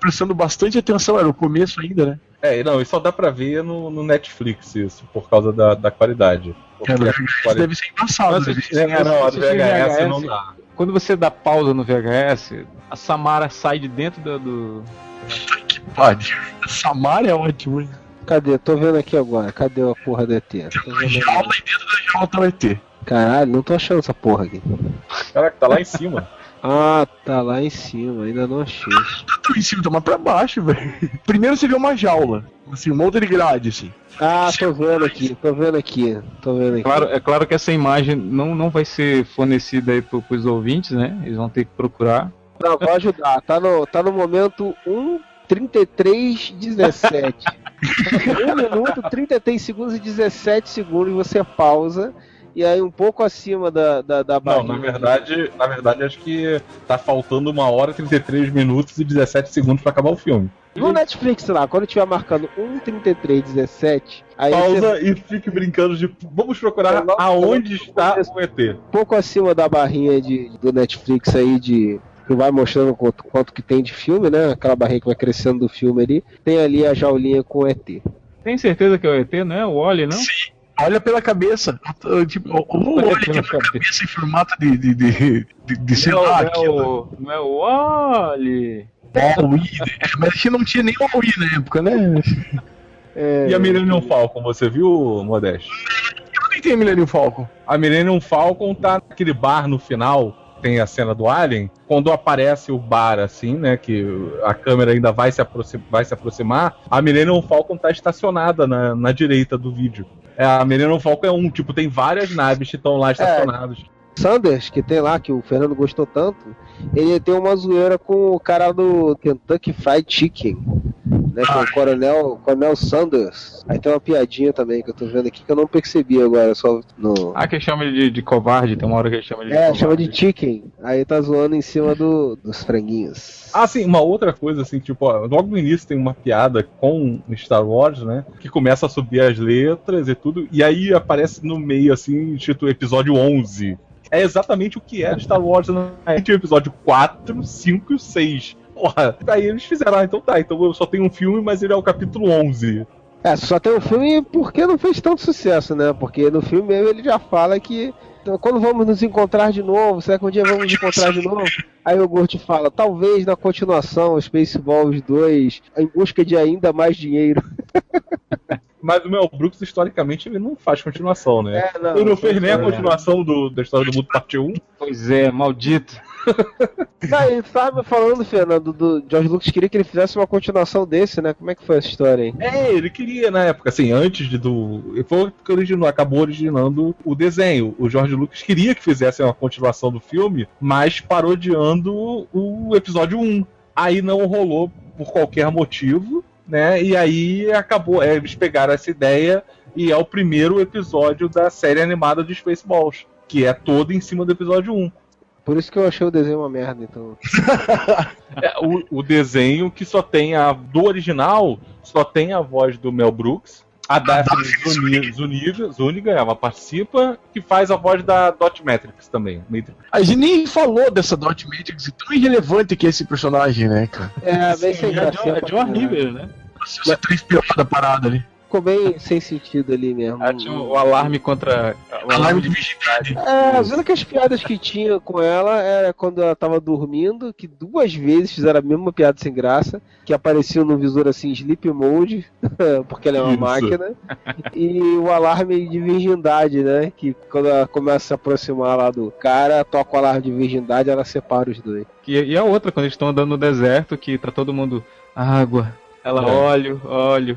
prestando- bastante atenção, era o começo ainda, né? É, não, isso só dá pra ver no, no Netflix, isso, por causa da, da qualidade. Porque É, no a VHS quali- deve ser embaçado. Nossa, deve se- ser- É, não, assistir VHS não dá. Quando você dá pausa no VHS, a Samara sai de dentro do. do... Que pariu. Samara é ótimo, hein? Cadê? Tô vendo aqui agora. Cadê a porra do ET? Tô Uma vendo jaula e dentro da jaula tá o ET. Caralho, não tô achando essa porra aqui. Caraca, tá lá em cima. Ah, tá lá em cima, ainda não achei. Tá tão em cima, tá mais pra baixo, velho. Primeiro você vê uma jaula. Assim, um monte de grade, assim. Ah, tô vendo aqui, tô vendo aqui, tô vendo aqui. Claro, é claro que essa imagem não, não vai ser fornecida aí pro, pros ouvintes, né? Eles vão ter que procurar. Não, vou ajudar. Tá no, tá no momento 1:33:17. 1 minuto, 33 segundos e 17 segundos você pausa. E aí um pouco acima da, da, da Não, na verdade, na verdade, acho que tá faltando uma hora, 33 minutos e 17 segundos pra acabar o filme. No Netflix lá, quando tiver marcando 1:33:17, aí você Pausa e fique brincando de. Vamos procurar Não, aonde não, está o ET. um pouco acima da barrinha de, do Netflix aí de que vai mostrando quanto, quanto que tem de filme, né? Aquela barrinha que vai crescendo do filme ali. Tem ali a jaulinha com ET. Tem certeza que é o ET, não é o Oli, não? Olha pela cabeça. Tipo, ou olha pela cabeça em formato de. de, de, de, de sei não, lá. não, é o, não é o Wally. É, o Wii. É, mas a gente não tinha nem o Wii na época, né? É, E a Millennium Falcon, você viu, Modeste? Eu nem tenho Millennium Falcon. A Millennium Falcon tá naquele bar no final, tem a cena do Alien, quando aparece o bar assim, né, que a câmera ainda vai se, vai se aproximar, a Millennium Falcon tá estacionada na, na direita do vídeo. É, a Millennium Falcon é um, tipo, tem várias naves que estão lá estacionadas. Sanders, que tem lá, que o Fernando gostou tanto, ele tem uma zoeira com o cara do Kentucky Fried Chicken, né? Que é o Coronel, Coronel Sanders. Aí tem uma piadinha também que eu tô vendo aqui que eu não percebi agora, só no. Ah, que ele chama ele de, de covarde, tem uma hora que ele chama ele de É, covarde. chama de chicken. Aí tá zoando em cima do, dos franguinhos. Ah, sim, uma outra coisa, assim, tipo, ó, logo no início tem uma piada com Star Wars, né? Que começa a subir as letras e tudo, e aí aparece no meio, assim, título episódio 11. É exatamente o que era Star Wars na tinha o episódio 4, 5 e 6. Porra, aí eles fizeram, ah, então tá, então eu só tenho um filme, mas ele é o capítulo 11. É, só tem o filme porque não fez tanto sucesso, né? Porque no filme mesmo ele já fala que quando vamos nos encontrar de novo, será que um dia vamos nos encontrar de novo? Aí o Gort fala, talvez na continuação, Spaceballs 2, em busca de ainda mais dinheiro. Mas o Mel Brooks, historicamente, ele não faz continuação, né? É, não, ele não não fez nem a continuação do, da história do mundo parte 1. Pois é, maldito. Ele tava falando, Fernando, do George Lucas queria que ele fizesse uma continuação desse, né? Como é que foi essa história aí? É, ele queria na época, assim, antes de do. Foi o que originou, acabou originando o desenho. O George Lucas queria que fizesse uma continuação do filme, mas parodiando o episódio 1. Aí não rolou por qualquer motivo, né? E aí acabou. é, eles pegaram essa ideia e é o primeiro episódio da série animada de Spaceballs, que é todo em cima do episódio 1. Por isso que eu achei o desenho uma merda, então. É, o, o desenho que só tem a. Do original, só tem a voz do Mel Brooks. A Daphne Zuni- Zuniga, Zuniga, ela participa, que faz a voz da Dot Matrix também. Matrix. A gente nem falou dessa Dot Matrix, tão irrelevante que é esse personagem, né, cara? É, bem sem É é River, né? Você três piores da parada ali. Ficou bem sem sentido ali mesmo. Ah, tinha o alarme contra. O Alarme de virgindade. É, as únicas piadas que tinha com ela era quando ela tava dormindo, que duas vezes fizeram a mesma piada sem graça, que apareceu no visor assim, sleep mode, porque ela é uma Isso. máquina, e o alarme de virgindade, né? Que quando ela começa a se aproximar lá do cara, toca o alarme de virgindade, ela separa os dois. E, e a outra, quando eles estão andando no deserto, que tá todo mundo. Água. Ela, É. óleo, óleo.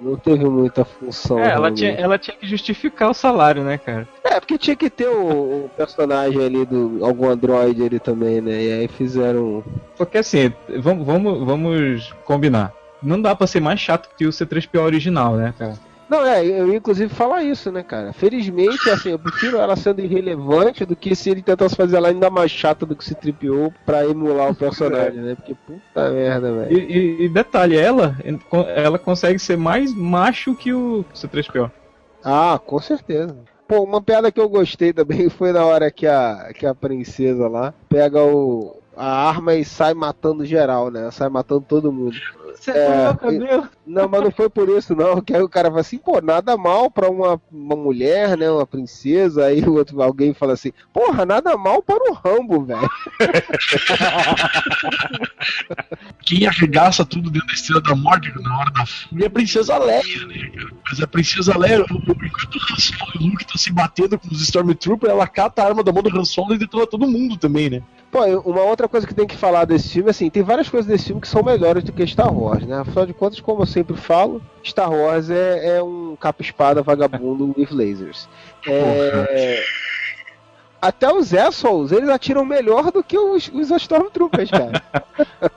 Não teve muita função. É, ela tinha, ela tinha que justificar o salário, né, cara? É, porque tinha que ter o, o personagem ali do algum androide ali também, né? E aí fizeram. Porque assim, vamos, vamos, vamos combinar. Não dá pra ser mais chato que o C3PO original, né, cara? Não, é, eu inclusive falar isso, né, cara? Felizmente, assim, eu prefiro ela sendo irrelevante do que se ele tentasse fazer ela ainda mais chata do que se tripiou pra emular o personagem, né? Porque puta merda, E, velho. e- e detalhe, ela, ela consegue ser mais macho que o C3PO. Ah, com certeza. Pô, uma piada que eu gostei também foi na hora que a, que a princesa lá pega o, a arma e sai matando geral, né? Sai matando todo mundo. Você É, cabelo? Não, mas não foi por isso, não. Que aí o cara fala assim, pô, nada mal pra uma, uma mulher, né? Uma princesa. Aí o outro, alguém fala assim, porra, nada mal para o Rambo, velho. Quem arregaça tudo dentro da Estrela da Morte na hora da fúria é a Princesa Leia, né, cara? Mas a Princesa Leia, enquanto o Han Solo e o Luke estão se batendo com os Stormtroopers, ela cata a arma da mão do Han Solo e detona todo mundo também, né? Pô, uma outra coisa que tem que falar desse filme, assim, tem várias coisas desse filme que são melhores do que Star Wars, né? Afinal de contas, como eu sempre falo, Star Wars é, é um capa-espada vagabundo with lasers. É... Até os assholes, eles atiram melhor do que os, os Stormtroopers, cara.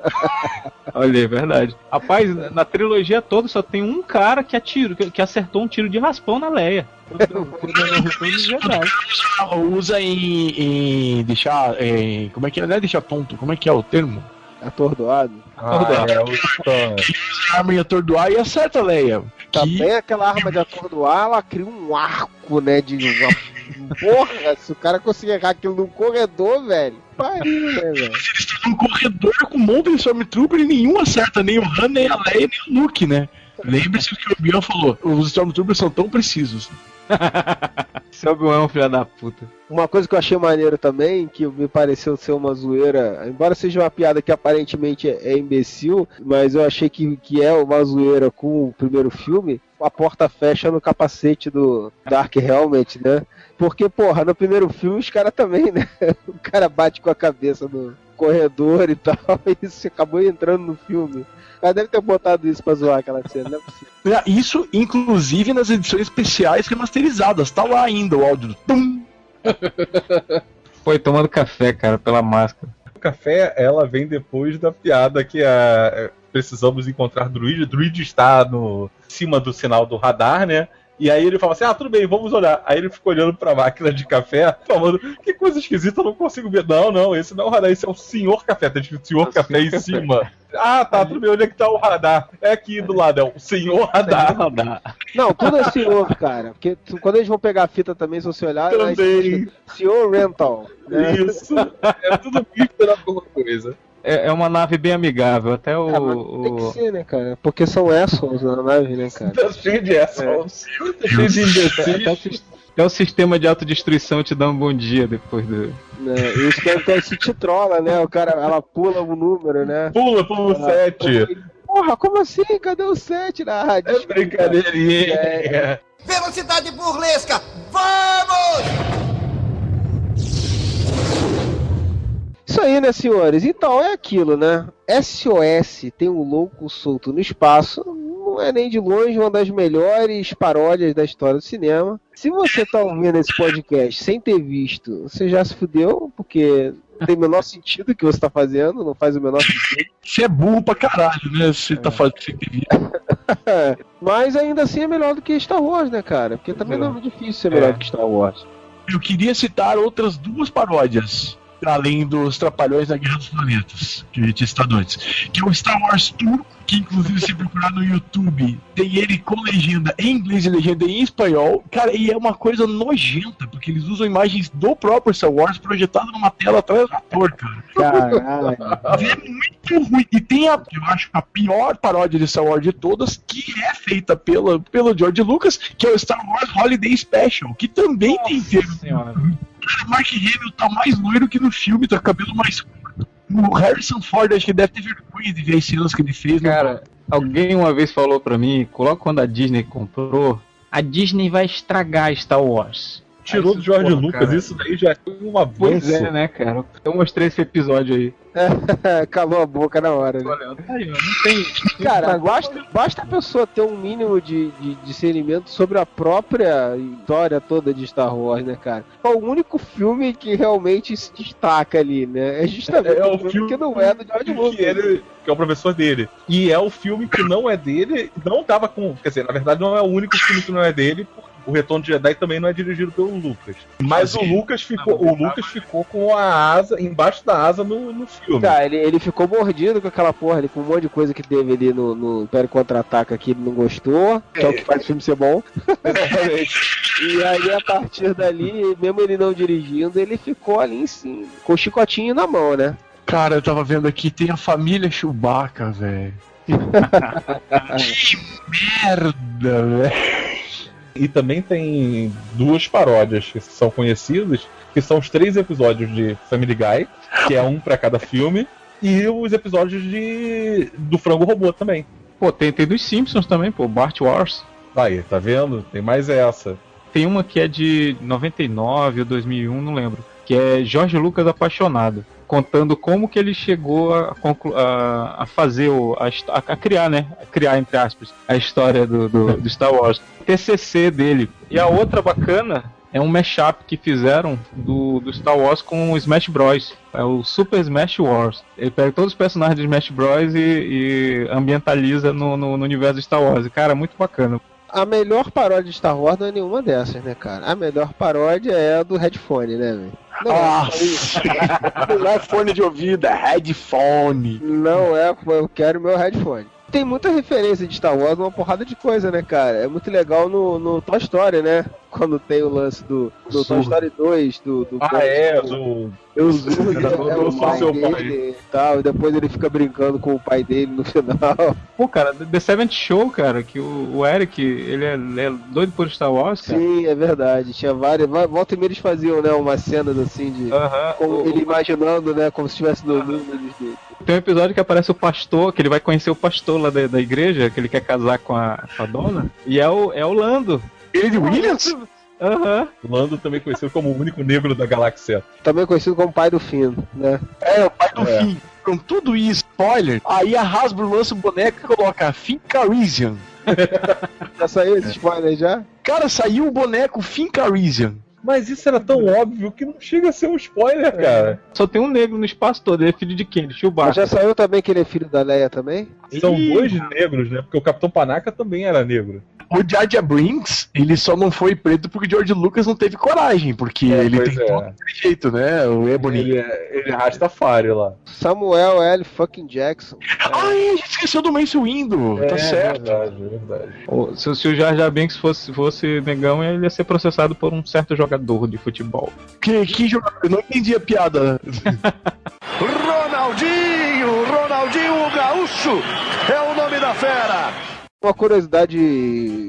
Olha, é verdade. Rapaz, na- na trilogia toda só tem um cara que que, que acertou um tiro de raspão na Leia. Usa, em, em deixar. em- como é que é? Não é deixar tonto, como é que é o termo? Atordoado. Ah, é, o arma em atordoar e acerta a Leia. Que Também aquela arma de atordoar, ela cria um arco, né? De uma... Porra, se o cara conseguir errar aquilo num corredor, velho. Pariu, né, velho? eles estão num corredor com um monte de Stormtrooper e nenhum acerta, nem o Han, nem a Leia, nem o Luke, né? Lembre-se o que o Obi-Wan falou: os Stormtroopers são tão precisos. Obi-Wan é um filho da puta. Uma coisa que eu achei maneiro também, que me pareceu ser uma zoeira, embora seja uma piada que aparentemente é imbecil, mas eu achei que, que é uma zoeira com o primeiro filme, a porta fecha no capacete do Dark Helmet, né? Porque, porra, no primeiro filme os caras também, né? O cara bate com a cabeça no corredor e tal, e isso acabou entrando no filme. Cara deve ter botado isso pra zoar aquela cena, não é possível. É, Isso, inclusive, nas edições especiais remasterizadas. Tá lá ainda o áudio do tum. Foi tomando café, cara, pela máscara. O café, ela vem depois da piada que a precisamos encontrar druid. Druid está no em cima do sinal do radar, né? E aí ele fala assim: Ah, tudo bem, vamos olhar. Aí ele fica olhando pra máquina de café, falando: Que coisa esquisita, eu não consigo ver. Não, não, esse não é o radar, esse é o senhor café. Tá escrito senhor café em cima. Ah, tá, tudo bem, onde é que tá o radar? É aqui do lado, é o senhor radar. Não, tudo é senhor, cara. Porque tu- quando eles vão pegar a fita também, se você olhar, Também. tá senhor rental. né? Isso. É tudo misto na mesma coisa. É, é uma nave bem amigável, até o. Mas tem que o- ser, né, cara? Porque são assholes na nave, né, cara? Tá cheio de assholes. Tá cheio de até, imbecis. o sis- até o sistema de autodestruição te dá um bom dia depois do. Né? Isso que é se te trola, né? O cara, ela pula o número, né? Pula, pula o Ah, 7. Porra, como assim? Cadê o 7 na rádio? É brincadeirinha. Velocidade burlesca! Vamos! Isso aí, né, senhores? Então é aquilo, né? SOS tem um louco solto no espaço. Não é nem de longe uma das melhores paródias da história do cinema. Se você tá ouvindo esse podcast sem ter visto, você já se fudeu, porque não tem o menor sentido o que você tá fazendo, não faz o menor sentido. Você é burro pra caralho, né? Você tá fazendo você que Mas ainda assim é melhor do que Star Wars, né, cara? Porque também não é muito difícil ser melhor do que Star Wars. Eu queria citar outras duas paródias, além dos Trapalhões da Guerra dos Planetas, que eu tinha citado antes. Que é o Star Wars Turco, que inclusive se procurar no YouTube, tem ele com legenda em inglês e legenda em espanhol. Cara, e é uma coisa nojenta, porque eles usam imagens do próprio Star Wars projetado numa tela atrás do ator, cara. Caralho. É muito ruim. E tem a, eu acho, a pior paródia de Star Wars de todas, que é feita pela, pelo George Lucas, que é o Star Wars Holiday Special, que também tem termo. Cara, Mark Hamill tá mais loiro que no filme, tá cabelo mais curto. O Harrison Ford acho que deve ter vergonha de ver as cenas que ele fez. né? Cara, alguém uma vez falou pra mim, coloca quando a Disney comprou, a Disney vai estragar Star Wars. Tirou do George porra, Lucas, cara. isso daí já é um avanço. Pois é, né, cara? Eu mostrei esse episódio aí. Calou a boca na hora. Né? Tá aí, ó, não tem. Cara, basta, basta a pessoa ter um mínimo de, de discernimento sobre a própria história toda de Star Wars, né, cara? É o único filme que realmente se destaca ali, né? É justamente É o filme filme que não é do George Lucas. que, ele, que é o professor dele. E é o filme que não é dele, não tava com. Quer dizer, na verdade, não é o único filme que não é dele. O Retorno de Jedi também não é dirigido pelo Lucas. Mas o Lucas ficou, o Lucas ficou com a asa, embaixo da asa no, no filme. Tá, ele, ele ficou mordido com aquela porra ali, com um monte de coisa que teve ali no, no Império Contra-Ataca que ele não gostou, que é o que faz o filme ser bom. e aí, a partir dali, mesmo ele não dirigindo, ele ficou ali em cima, com o chicotinho na mão, né? Cara, eu tava vendo aqui, tem a família Chewbacca, velho. que merda, velho. E também tem duas paródias que são conhecidas, que são os três episódios de Family Guy, que é um pra cada filme, e os episódios de do Frango Robô também. Pô, tem, tem dos Simpsons também, pô, Bart Wars. Aí, tá vendo? Tem mais essa. Tem uma que é de 99 ou 2001, não lembro. Que é Jorge Lucas Apaixonado. Contando como que ele chegou a, a, a fazer, o, a, a criar, né? A criar, entre aspas, a história do, do, do Star Wars. TCC dele. E a outra bacana é um mashup que fizeram do, do Star Wars com o Smash Bros. É o Super Smash Wars. Ele pega todos os personagens de Smash Bros. e, e ambientaliza no, no, no universo do Star Wars. Cara, muito bacana. A melhor paródia de Star Wars não é nenhuma dessas, né, cara? A melhor paródia é a do headphone, né, velho? Não, Ah, não é fone de ouvido, é headphone. não é, eu quero meu headphone. Tem muita referência de Star Wars, uma porrada de coisa, né, cara? É muito legal no, no Toy Story, né? Quando tem o lance do, do Toy Story 2, do. do ah, é, do. Eu Zurg, é, é o pai dele pai. e tal, e depois ele fica brincando com o pai dele no final. Pô, cara, The Seventh Show, cara, que o, o Eric, ele é, ele é doido por Star Wars, cara. Sim, é verdade. Tinha várias. Volta e meia eles faziam, né, umas cenas assim de. Uh -huh. como ele imaginando, né, como se estivesse no mundo dele. Tem um episódio que aparece o pastor, que ele vai conhecer o pastor lá da, da igreja, que ele quer casar com a, com a dona, e é o, é o Lando. Ele de Williams? Aham. Uhum. Lando também conhecido como o único negro da galáxia. Também conhecido como pai do Finn, né? É, o pai do é. Finn. Com tudo isso, spoiler, aí a Hasbro lança o boneco e coloca Finn Carisian. já saiu esse spoiler já? Cara, saiu o boneco Finn Carisian. Mas isso era tão óbvio que não chega a ser um spoiler, é. cara. Só tem um negro no espaço todo, ele é filho de quem? De Chewbacca. Mas já saiu também que ele é filho da Leia também? São Ih, dois negros, né? Porque o Capitão Panaca também era negro. O Jar Jar Brinks, ele só não foi preto porque o George Lucas não teve coragem, porque é, ele tem é. todo jeito, né? O Ebony. Ele, é, ele arrasta Fire lá. Samuel L. fucking Jackson. Ah, a gente esqueceu do Mace Windu. Tá é, tá certo. É verdade, é verdade. Se, se o Jar Jar Brinks fosse, fosse negão, ele ia ser processado por um certo jogador de futebol. Que, que jogador? Eu não entendi a piada. Ronaldinho! Ronaldinho Gaúcho! É o nome da fera! Uma curiosidade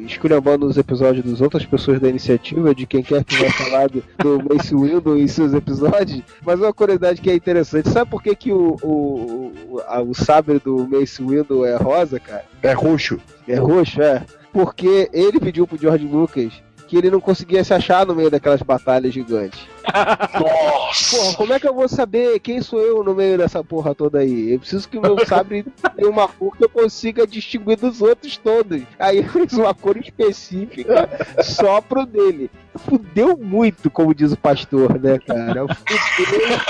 esculhambando os episódios das outras pessoas da iniciativa, de quem quer que vai falar do, do Mace Windu em seus episódios, mas uma curiosidade que é interessante. Sabe por que, que o, o, o, a, o sabre do Mace Windu é rosa, cara? É roxo. É roxo, é. Porque ele pediu pro George Lucas que ele não conseguia se achar no meio daquelas batalhas gigantes. Nossa! Porra, como é que eu vou saber quem sou eu no meio dessa porra toda aí? Eu preciso que o meu sabre tenha uma cor que eu consiga distinguir dos outros todos. Aí fez uma cor específica só pro dele. Fudeu muito, como diz o pastor, né, cara? Fudeu muito.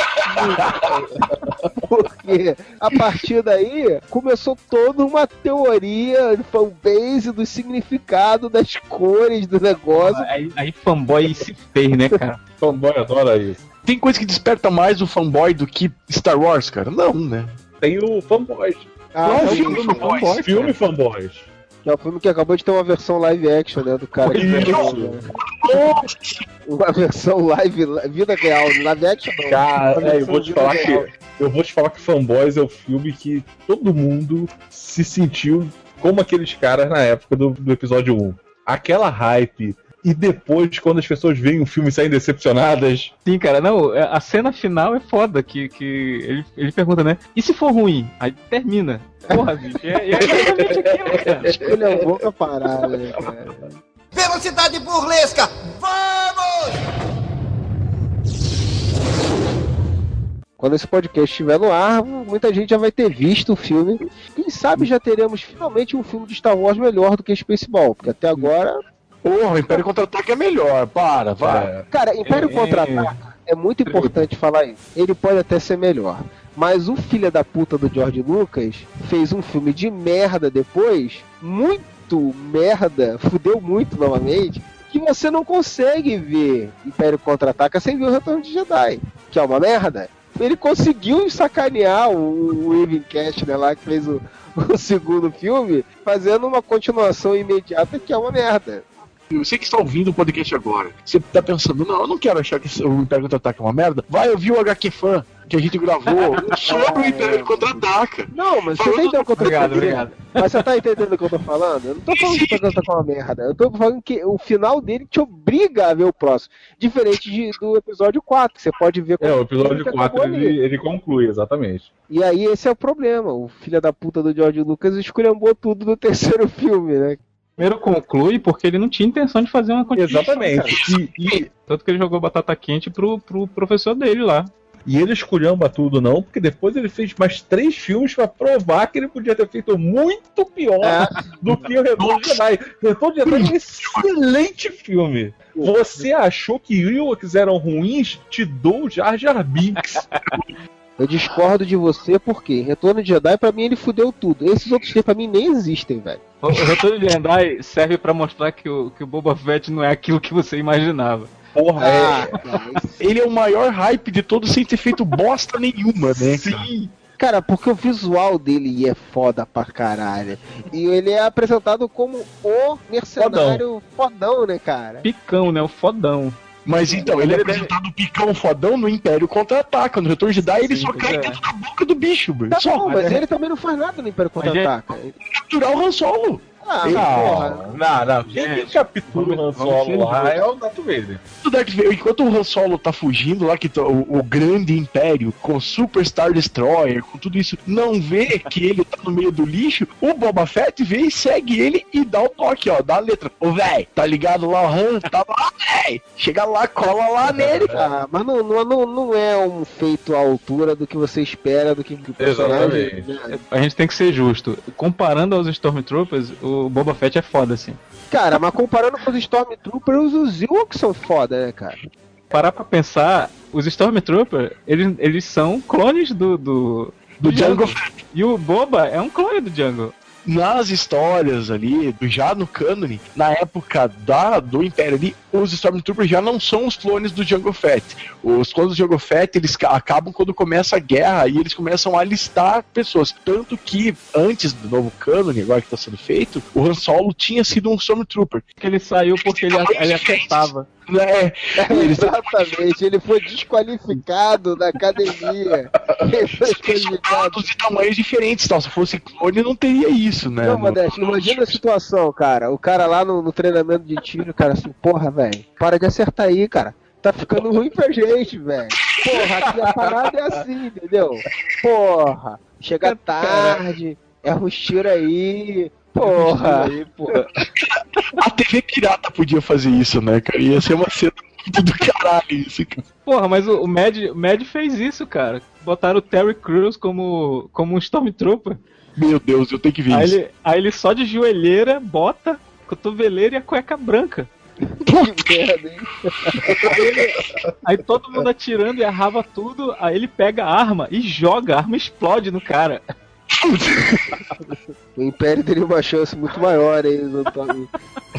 Porque a partir daí começou toda uma teoria fanbase do significado das cores do negócio. Aí, aí fanboy se fez, né, cara? Fanboy adora isso. Tem coisa que desperta mais o fanboy do que Star Wars, cara? Não, né? Tem o Fanboys. Ah, Qual é o filme, filme Fanboys? Fanboys filme Fanboys. Que é o filme que acabou de ter uma versão live action, né? Do cara que fez, né? Uma versão live, vida real, live action não. Cara, é, eu vou te falar real. que. Eu vou te falar que Fanboys é o filme que todo mundo se sentiu como aqueles caras na época do, do episódio 1. Aquela hype, e depois, quando as pessoas veem o filme e saem decepcionadas. Sim, cara, não, é, a cena final é foda, que, que ele, ele pergunta, né? E se for ruim? Aí termina. Porra, bicho, é, é exatamente aquilo, cara. É boca parada, cara. Velocidade burlesca! Vamos! Quando esse podcast estiver no ar, muita gente já vai ter visto o filme. Quem sabe já teremos finalmente um filme de Star Wars melhor do que Spaceball, porque até agora Porra, Império Contra-Ataque é melhor. Para, vai. É. Cara, Império é... Contra-Ataque é muito importante falar isso. Ele pode até ser melhor. Mas o filho da puta do George Lucas fez um filme de merda depois, muito merda, fudeu muito novamente, que você não consegue ver Império Contra-Ataca sem ver o Retorno de Jedi, que é uma merda. Ele conseguiu sacanear o, o Evan Castner lá, que fez o, o segundo filme, fazendo uma continuação imediata que é uma merda. Você que está ouvindo o podcast agora, você está pensando, não, eu não quero achar que o Império Contra-Ataca é uma merda. Vai ouvir o HQ Fan que a gente gravou sobre o Império Contra-Ataca. Não, mas você tá entendendo o que eu tô Obrigado, obrigado. Mas você tá entendendo o que eu tô falando? Eu não tô falando que o Império Contra-Ataca é uma merda. Eu tô falando que o final dele te obriga a ver o próximo. Diferente de, do episódio 4, que você pode ver... É, o episódio 4 ele, ele conclui, exatamente. E aí esse é o problema. O filho da puta do George Lucas esculhambou tudo no terceiro filme, né? Primeiro conclui porque ele não tinha intenção de fazer uma continuação. Exatamente. E, e, tanto que ele jogou batata quente pro, pro professor dele lá. E ele esculhamba tudo, não, porque depois ele fez mais três filmes para provar que ele podia ter feito muito pior é. do que o Retorno de Jedi. Retorno de Jedi é um excelente filme. Você achou que Ewoks eram ruins? Te dou Jar Jar Binks. Eu discordo de você porque Retorno de Jedi, pra mim, ele fudeu tudo. Esses outros filmes, pra mim, nem existem, velho. O Retorno de Jedi serve para mostrar que o, que o Boba Fett não é aquilo que você imaginava. Porra, ah, é. Ele é o maior hype de todos sem ter feito bosta nenhuma, né? Sim. Cara, porque o visual dele é foda pra caralho. E ele é apresentado como o mercenário fodão, né, cara? Picão, né? O fodão. Mas então, ele é apresentado picão fodão no Império Contra-Ataca. No Retorno de Jedi, ele só cai é. dentro da boca do bicho, mano. Tá Só bom, mas é ele também não faz nada no Império Contra-Ataca. capturar o Han Solo. Ah, porra. Não, não. Quem que captura o Han Solo lá é o Darth Vader. O Darth Vader, enquanto o Han Solo tá fugindo lá, que o, o grande império, com Super Star Destroyer, com tudo isso, não vê que ele tá no meio do lixo, o Boba Fett vê e segue ele e dá o toque, ó, dá a letra. Ô, véi, tá ligado lá o Han? Tá lá, véi! Chega lá, cola lá nele. Ah, mas não, não, não, não é um feito à altura do que você espera do que, que o personagem. Exatamente. né? A gente tem que ser justo. Comparando aos Stormtroopers, o Boba Fett é foda, assim. Cara, mas comparando com os Stormtroopers, os Ewoks são foda, né, cara? Parar pra pensar, os Stormtroopers, eles, eles são clones do, do, Do Django E o Boba é um clone do Django. Nas histórias ali, já no cânone, na época da, do Império ali, os Stormtroopers já não são os clones do Jango Fett. Os clones do Jango Fett, eles ca- acabam quando começa a guerra e eles começam a alistar pessoas. Tanto que, antes do novo cânone, agora que está sendo feito, o Han Solo tinha sido um Stormtrooper. Que ele saiu porque ele, ele acertava. É, eles Exatamente, ele foi desqualificado da academia. Ele foi desqualificado. de tamanhos diferentes, tal. Se fosse clone, não teria isso, né? Não, Modeste, imagina a situação, cara. O cara lá no, no treinamento de tiro, cara, assim, porra, velho, para de acertar aí, cara. Tá ficando ruim pra gente, velho. Porra, aqui a parada é assim, entendeu? Porra, chega tarde, erra os tiros aí. Porra. A TV pirata podia fazer isso, né, cara? Ia ser uma cena muito do caralho isso, cara. Porra, mas o, o Mad, o Mad fez isso, cara. Botaram o Terry Crews como, como um Stormtrooper. Meu Deus, eu tenho que ver Aí isso. ele, aí ele só de joelheira, bota, cotoveleira e a cueca branca. Que merda, hein? Aí, ele- aí todo mundo atirando e errava tudo, aí ele pega a arma e joga, a arma explode no cara. O Império teria uma chance muito maior aí.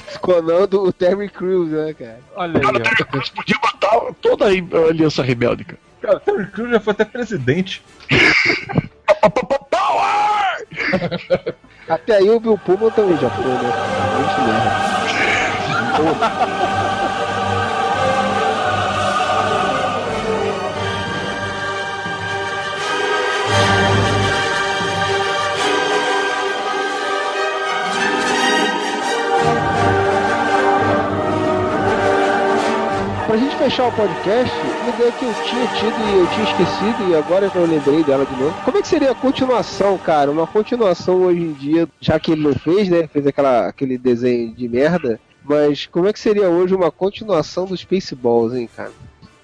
Esconando o Terry Crews, né, cara? Olha aí, ó. Eles podiam matar toda a aliança rebelde, cara. Cara, Terry Crews já foi até presidente. Até aí o Bill Pullman também já foi, né? Gente merda. fechar o podcast, uma ideia que eu tinha tido e eu tinha esquecido e agora eu lembrei dela de novo. Como é que seria a continuação, cara? Uma continuação hoje em dia, já que ele não fez, né? Fez aquela, aquele desenho de merda. Mas como é que seria hoje uma continuação dos Spaceballs, hein, cara?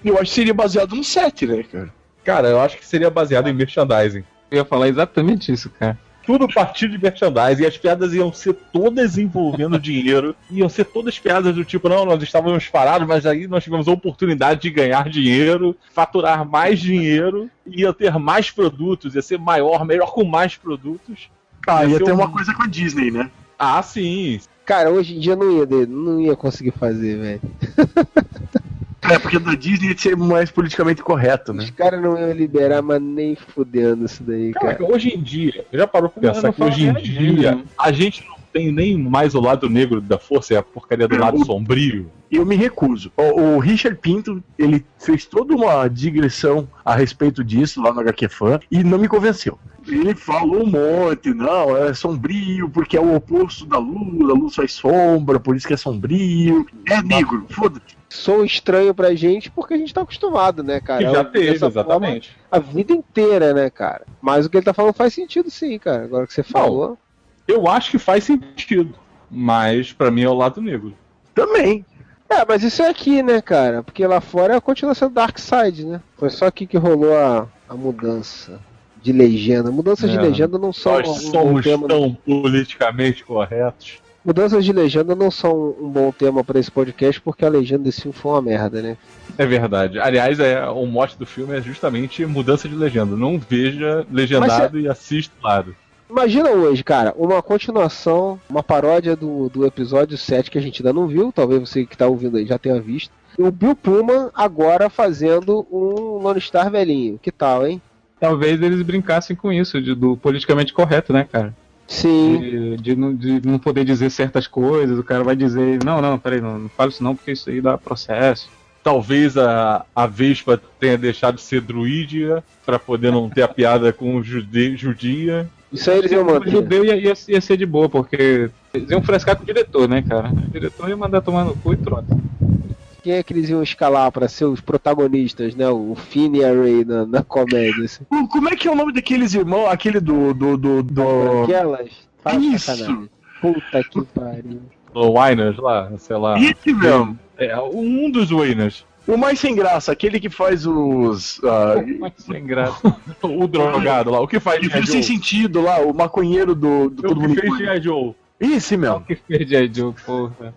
Eu acho que seria baseado no set, né, cara? Cara, eu acho que seria baseado em merchandising. Eu ia falar exatamente isso, cara. Tudo a partir de merchandising. E as piadas iam ser todas envolvendo dinheiro. Iam ser todas piadas do tipo, não, nós estávamos parados, mas aí nós tivemos a oportunidade de ganhar dinheiro, faturar mais dinheiro, ia ter mais produtos, ia ser maior, melhor com mais produtos. Ah, ia ser ter um- uma coisa com a Disney, né? Ah, sim. Cara, hoje em dia não ia, não ia conseguir fazer, velho. É, porque da Disney ia ser mais politicamente correto, né? Os caras não iam liberar, mas nem fudendo isso daí, cara. Caraca, hoje em dia, já parou pra pensar que hoje em fala dia a gente não tem nem mais o lado negro da força, é a porcaria do lado sombrio. Eu me recuso. O, o Richard Pinto, ele fez toda uma digressão a respeito disso lá no HQ Fan e não me convenceu. Ele falou um monte, não, é sombrio porque é o oposto da luz, a luz faz sombra, por isso que é sombrio. É negro, foda-se. Sou estranho pra gente porque a gente tá acostumado, né, cara? Que já teve, exatamente. forma A vida inteira, né, cara? Mas o que ele tá falando faz sentido sim, cara. Agora que você falou. Eu acho que faz sentido, mas pra mim é o lado negro. Também. É, mas isso é aqui, né, cara? Porque lá fora é a continuação do Dark Side, né? Foi só aqui que rolou a, a mudança de legenda. Mudanças de É. legenda não são Nós um somos tema. tão politicamente corretos. Mudanças de legenda não são um bom tema pra esse podcast porque a legenda desse filme foi uma merda, né? É verdade. Aliás, é, o mote do filme é justamente mudança de legenda. Não veja legendado e assista do lado. Imagina hoje, cara, uma continuação, uma paródia do, do episódio 7 que a gente ainda não viu, talvez você que tá ouvindo aí já tenha visto. E o Bill Pullman agora fazendo um Lone Star velhinho. Que tal, hein? talvez eles brincassem com isso, de, do politicamente correto, né, cara? Sim. De, de, não- de não poder dizer certas coisas, o cara vai dizer, não, não, peraí, não, não fala isso não, porque isso aí dá processo. Talvez a, a Vespa tenha deixado de ser druídia pra poder não ter a piada com o jude, judia. Isso aí eles iam O manter. judeu ia, ia, ia ser de boa, porque eles iam frescar com o diretor, né, cara? O diretor ia mandar tomar no cu e pronto. Quem é que eles iam escalar pra ser os protagonistas, né? O Finn e a Ray na, na comédia. Assim. Como- é que é o nome daqueles irmãos? Aquele do. do, do, do... Aquelas. Fala Isso. sacanagem. Puta que pariu. O Winers lá, sei lá. Esse mesmo. É, um dos Winers. O mais sem graça, aquele que faz os. ah, Mas sem graça. O drogado lá. O que faz que fez sem sentido lá, o maconheiro do, do O Todo que Mundo fez. Joe? Esse mesmo. que perdi a Joe, porra.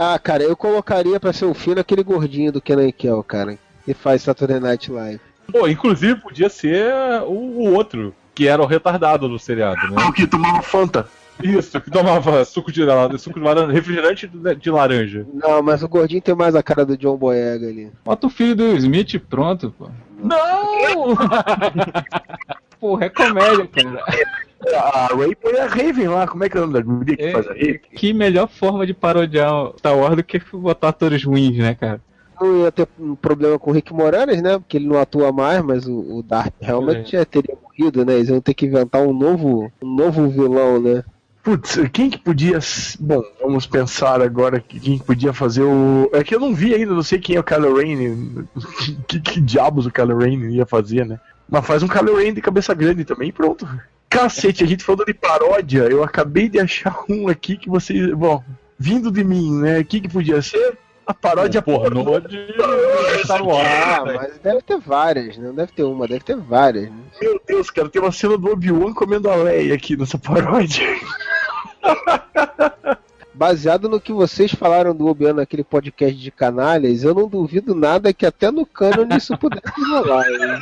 Ah, cara, eu colocaria pra ser o Finn aquele gordinho do Kenan Kel, cara. Que faz Saturday Night Live. Pô, inclusive podia ser o, o outro, que era o retardado do seriado, né? O que tomava Fanta. Isso, que tomava suco de, suco de laranja, refrigerante de, de laranja. Não, mas o gordinho tem mais a cara do John Boyega ali. Bota o filho do Smith e pronto, pô. Não! Porra, é comédia, cara. A Ray põe a Raven lá, como é que é o nome da que É, faz a Raven? Que melhor forma de parodiar o Star Wars do que botar atores ruins, né, cara? Não ia ter um problema com o Rick Moranis, né? Porque ele não atua mais, mas o, o Darth Helmet já teria morrido, né? Eles iam ter que inventar um novo, um novo vilão, né? Putz, quem que podia. Bom, vamos pensar agora que quem que podia fazer o. É que eu não vi ainda, não sei quem é o Kylo Ren. que, que diabos o Kylo Ren ia fazer, né? Mas faz um Kylo Ren de cabeça grande também e pronto. Cacete, a gente falou de paródia, eu acabei de achar um aqui que vocês. Bom, vindo de mim, né? O que, que podia ser? A paródia pornô pornô de Star Wars. Ah, mas deve ter várias, né? Não deve ter uma, deve ter várias, né? Meu Deus, cara, tem uma cena do Obi-Wan comendo a Leia aqui nessa paródia. Baseado no que vocês falaram do Obi-Wan naquele podcast de canalhas, eu não duvido nada que até no canon isso pudesse rolar. hein?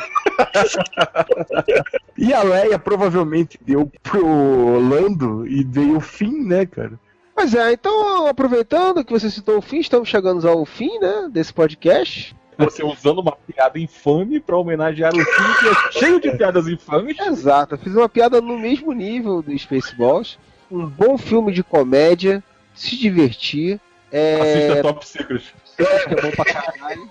E a Leia provavelmente deu pro Lando e veio o fim, né, cara? Mas é, então aproveitando que você citou o fim, estamos chegando ao fim, né, desse podcast. Você usando uma piada infame pra homenagear o filme que é cheio de piadas infames. Exato, fiz uma piada no mesmo nível do Spaceballs. Um bom filme de comédia, se divertir. É... Assista Top Secret. Eu acho que é bom pra caralho.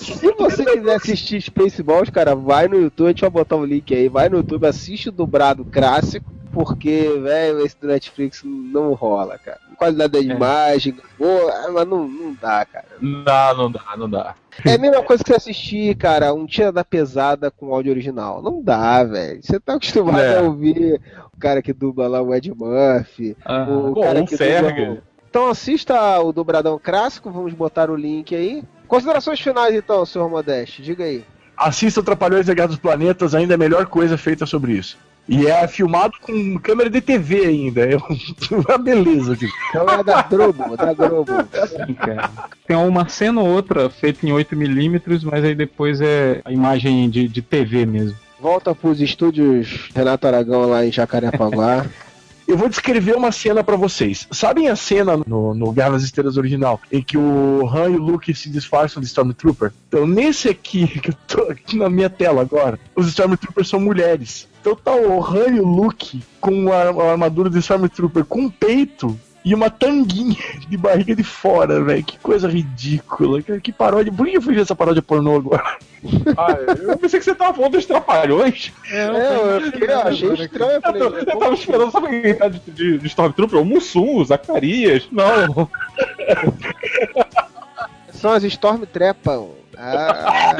Se você quiser assistir Spaceballs, cara, vai no YouTube, a gente vai botar o link aí. Vai no YouTube, assiste o dublado clássico, porque, velho, esse do Netflix não rola, cara. Qualidade da imagem, boa, mas não, não dá, cara. Não, não dá, não dá. É a mesma coisa que você assistir, cara, um Tira da Pesada com áudio original. Não dá, velho. Você tá acostumado É. a ouvir o cara que dubla lá o Ed Murphy, o Bom, cara que Ferg. dubla Então assista o dobradão clássico, vamos botar o link aí. Considerações finais então, senhor Modeste, diga aí. Assista o Trapalhões da Guerra dos Planetas, ainda é a melhor coisa feita sobre isso. E é filmado com câmera de TV ainda. É uma beleza, tipo. Então é da Globo, da Globo. Sim, cara. Tem uma cena ou outra feita em 8mm, mas aí depois é a imagem de, de TV mesmo. Volta pros estúdios Renato Aragão lá em Jacarepaguá. Eu vou descrever uma cena pra vocês. Sabem a cena no, no Guerra nas Estrelas original, em que o Han e o Luke se disfarçam de Stormtrooper? Então, nesse aqui, que eu tô aqui na minha tela agora, os Stormtroopers são mulheres. Então tá o Han e o Luke com a, a armadura de Stormtrooper com peito e uma tanguinha de barriga de fora, velho. Que coisa ridícula. Que, que paródia. Por que eu fui ver essa paródia pornô agora? Ah, eu pensei que você tava falando dos trapalhões. É, eu, fiquei, eu achei estranho. Eu Eu, falei, eu tava esperando, sabe quem tá de, de, de Stormtrooper? O Mussum, o Zacarias. Não. são as Storm Trepam. Ah,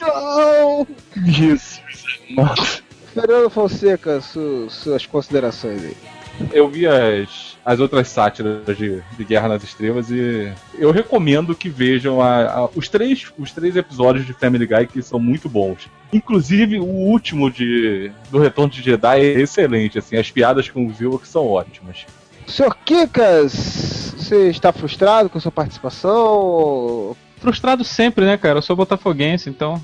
não! Isso. Fernando Fonseca, su- suas considerações aí. Eu vi as, as outras sátiras de, de Guerra nas Estrelas e eu recomendo que vejam a- a- os, três, os três episódios de Family Guy que são muito bons. Inclusive o último de, do Retorno de Jedi é excelente, assim, as piadas com o Zilla que são ótimas. Senhor Kikas, você está frustrado com sua participação? Frustrado sempre, né, cara? Eu sou botafoguense, então.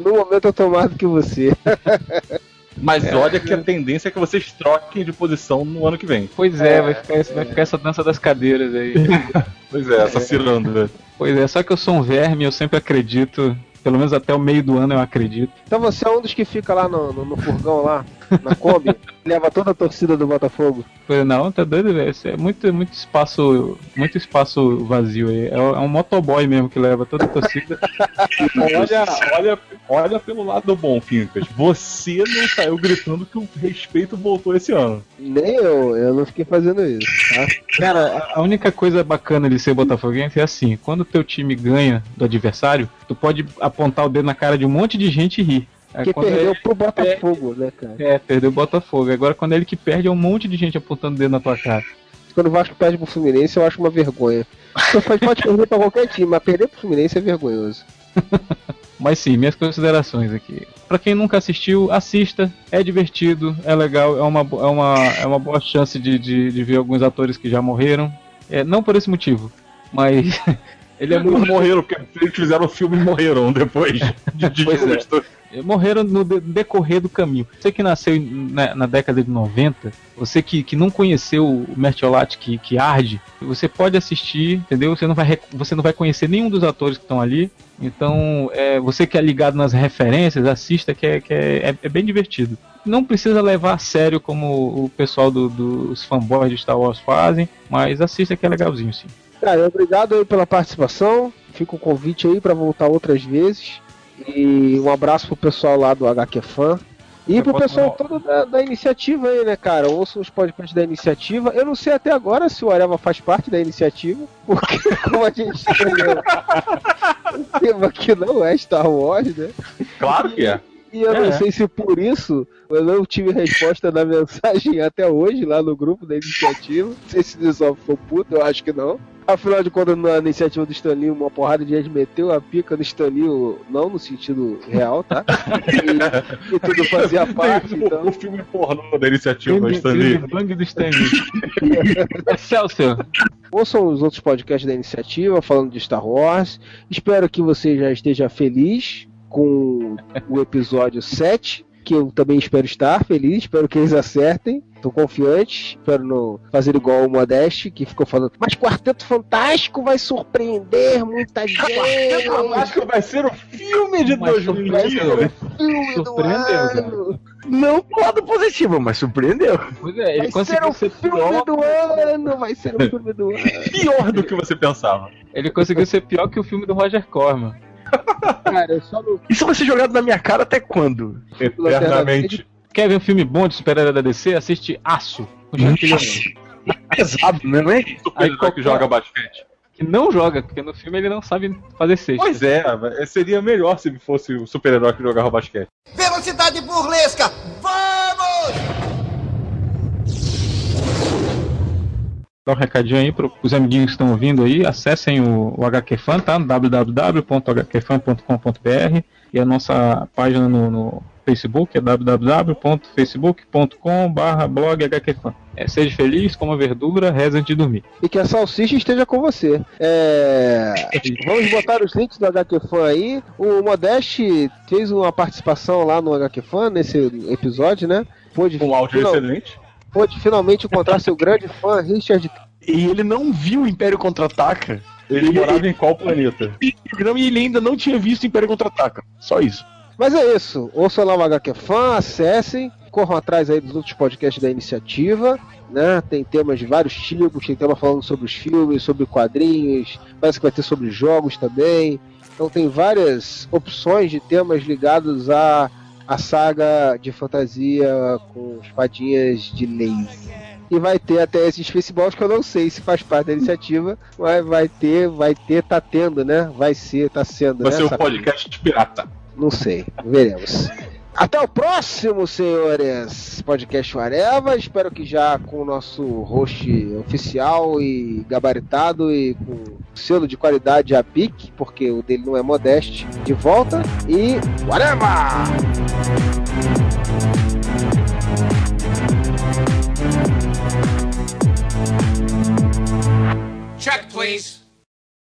No momento eu tô mais do que você. Mas olha que a tendência é que vocês troquem de posição no ano que vem. Pois é, vai, ficar, esse- vai ficar essa dança das cadeiras aí. Pois é, essa ciranda. Pois é, só que eu sou um verme, eu sempre acredito Pelo menos até o meio do ano eu acredito. Então você é um dos que fica lá no, no, no furgão lá, na Kombi, leva toda a torcida do Botafogo. Falei, não, tá doido, velho. É muito, muito espaço. Muito espaço vazio aí. É, é um motoboy mesmo que leva toda a torcida. Olha, olha, olha pelo lado bom, Fincas. Você não saiu gritando que o respeito voltou esse ano. Nem eu, eu não fiquei fazendo isso, tá? Cara, a- a única coisa bacana de ser botafoguense é assim, quando teu time ganha do adversário, tu pode apontar o dedo na cara de um monte de gente e rir. Aí Que perdeu ele pro Botafogo, né, cara? É, perdeu o Botafogo. Agora quando é ele que perde, é um monte de gente apontando o dedo na tua cara. Quando o Vasco perde pro Fluminense, eu acho uma vergonha. Você pode, perder pra qualquer time, mas perder pro Fluminense é vergonhoso. Mas sim, minhas considerações aqui. Pra quem nunca assistiu, assista. É divertido, é legal, é uma, é uma, é uma boa chance de, de, de ver alguns atores que já morreram. É, não por esse motivo, mas ele é muito. morreram, porque eles fizeram o filme e morreram depois de, de é. morreram no de- decorrer do caminho. Você que nasceu na, na década de 90, você que, que não conheceu o Mertiolate que, que arde, você pode assistir, entendeu? Você não vai, você não vai conhecer nenhum dos atores que estão ali. Então, é, você que é ligado nas referências, assista, que, é, que é, é- é bem divertido. Não precisa levar a sério como o pessoal do- dos fanboys de Star Wars fazem, mas assista que é legalzinho, sim. Cara, obrigado aí pela participação. Fica o convite aí pra voltar outras vezes. E um abraço pro pessoal lá do HQ Fan. E Eu pro pessoal mandar- todo da, da iniciativa aí, né, cara? Ouçam os podcasts da iniciativa. Eu não sei até agora se o Areva faz parte da iniciativa, porque como a gente escolheu o tema que não é Star Wars, né? Claro que é. E eu não É. sei se por isso eu não tive resposta na mensagem até hoje lá no grupo da iniciativa. Não sei se só ficou puto, eu acho que não. Afinal de contas, na iniciativa do Stanley, uma porrada de gente meteu a pica do Stanley, não no sentido real, tá? E, e tudo fazia parte, O- então. O filme pornô da iniciativa, Bang- Stanley. Bang do Stanley. Excelsior. Ouçam os outros podcasts da iniciativa falando de Star Wars. Espero que você já esteja feliz com o episódio 7. Que eu também espero estar feliz, espero que eles acertem. Tô confiante, espero não fazer igual o Modeste, que ficou falando, mas Quarteto Fantástico vai surpreender muita gente. Acho que vai ser o filme de Mas 2020. Filme do Surpreendeu, ano. Não pro lado positivo, mas surpreendeu. Pois é, ele Vai ser conseguiu o ser filme pior. do ano, vai ser o filme do ano. Pior do que você pensava. Ele conseguiu ser pior que o filme do Roger Corman. Cara, eu só não Isso vai ser jogado na minha cara até quando? Eternamente. Quer ver um filme bom de super-herói da DC? Assiste Aço. com. Pesado, né? não é? Super-herói que joga basquete. Que não joga, porque no filme ele não sabe fazer cesta. Pois é, mas seria melhor se fosse o super-herói que jogava basquete. Velocidade burlesca! Vamos! Dá um recadinho aí para os amiguinhos que estão ouvindo aí. Acessem o, o HQ Fan, tá? No www.hqfan.com.br e a nossa página no, no Facebook é www.facebook.com.br blog HQFan. É, seja feliz, coma verdura, reza antes de dormir. E que a salsicha esteja com você. É, Vamos botar os links do HQ Fan aí. O Modeste fez uma participação lá no HQ Fan nesse episódio, né? Pôde, Um áudio final- excelente. Pôde finalmente encontrar seu grande fã, Richard. E ele não viu o Império Contra-Ataca. Ele morava em qual planeta? E e ele ainda não tinha visto o Império Contra-Ataca. Só isso. Mas é isso. Ouçam lá o HQ Fan, acessem, corram atrás aí dos outros podcasts da iniciativa. Né? Tem temas de vários tipos, tem tema falando sobre os filmes, sobre quadrinhos, parece que vai ter sobre jogos também. Então tem várias opções de temas ligados à, à saga de fantasia com espadinhas de laser. E vai ter até esses festivais que eu não sei se faz parte da iniciativa, mas vai ter, vai ter, tá tendo, né? Vai ser, tá sendo. Vai né? ser essa- podcast pirata. não sei, veremos. Até o próximo, senhores. Podcast Areva. Espero que já com o nosso host oficial e gabaritado e com selo de qualidade a pique, porque o dele não é modeste, de volta. E Areva! Check, please.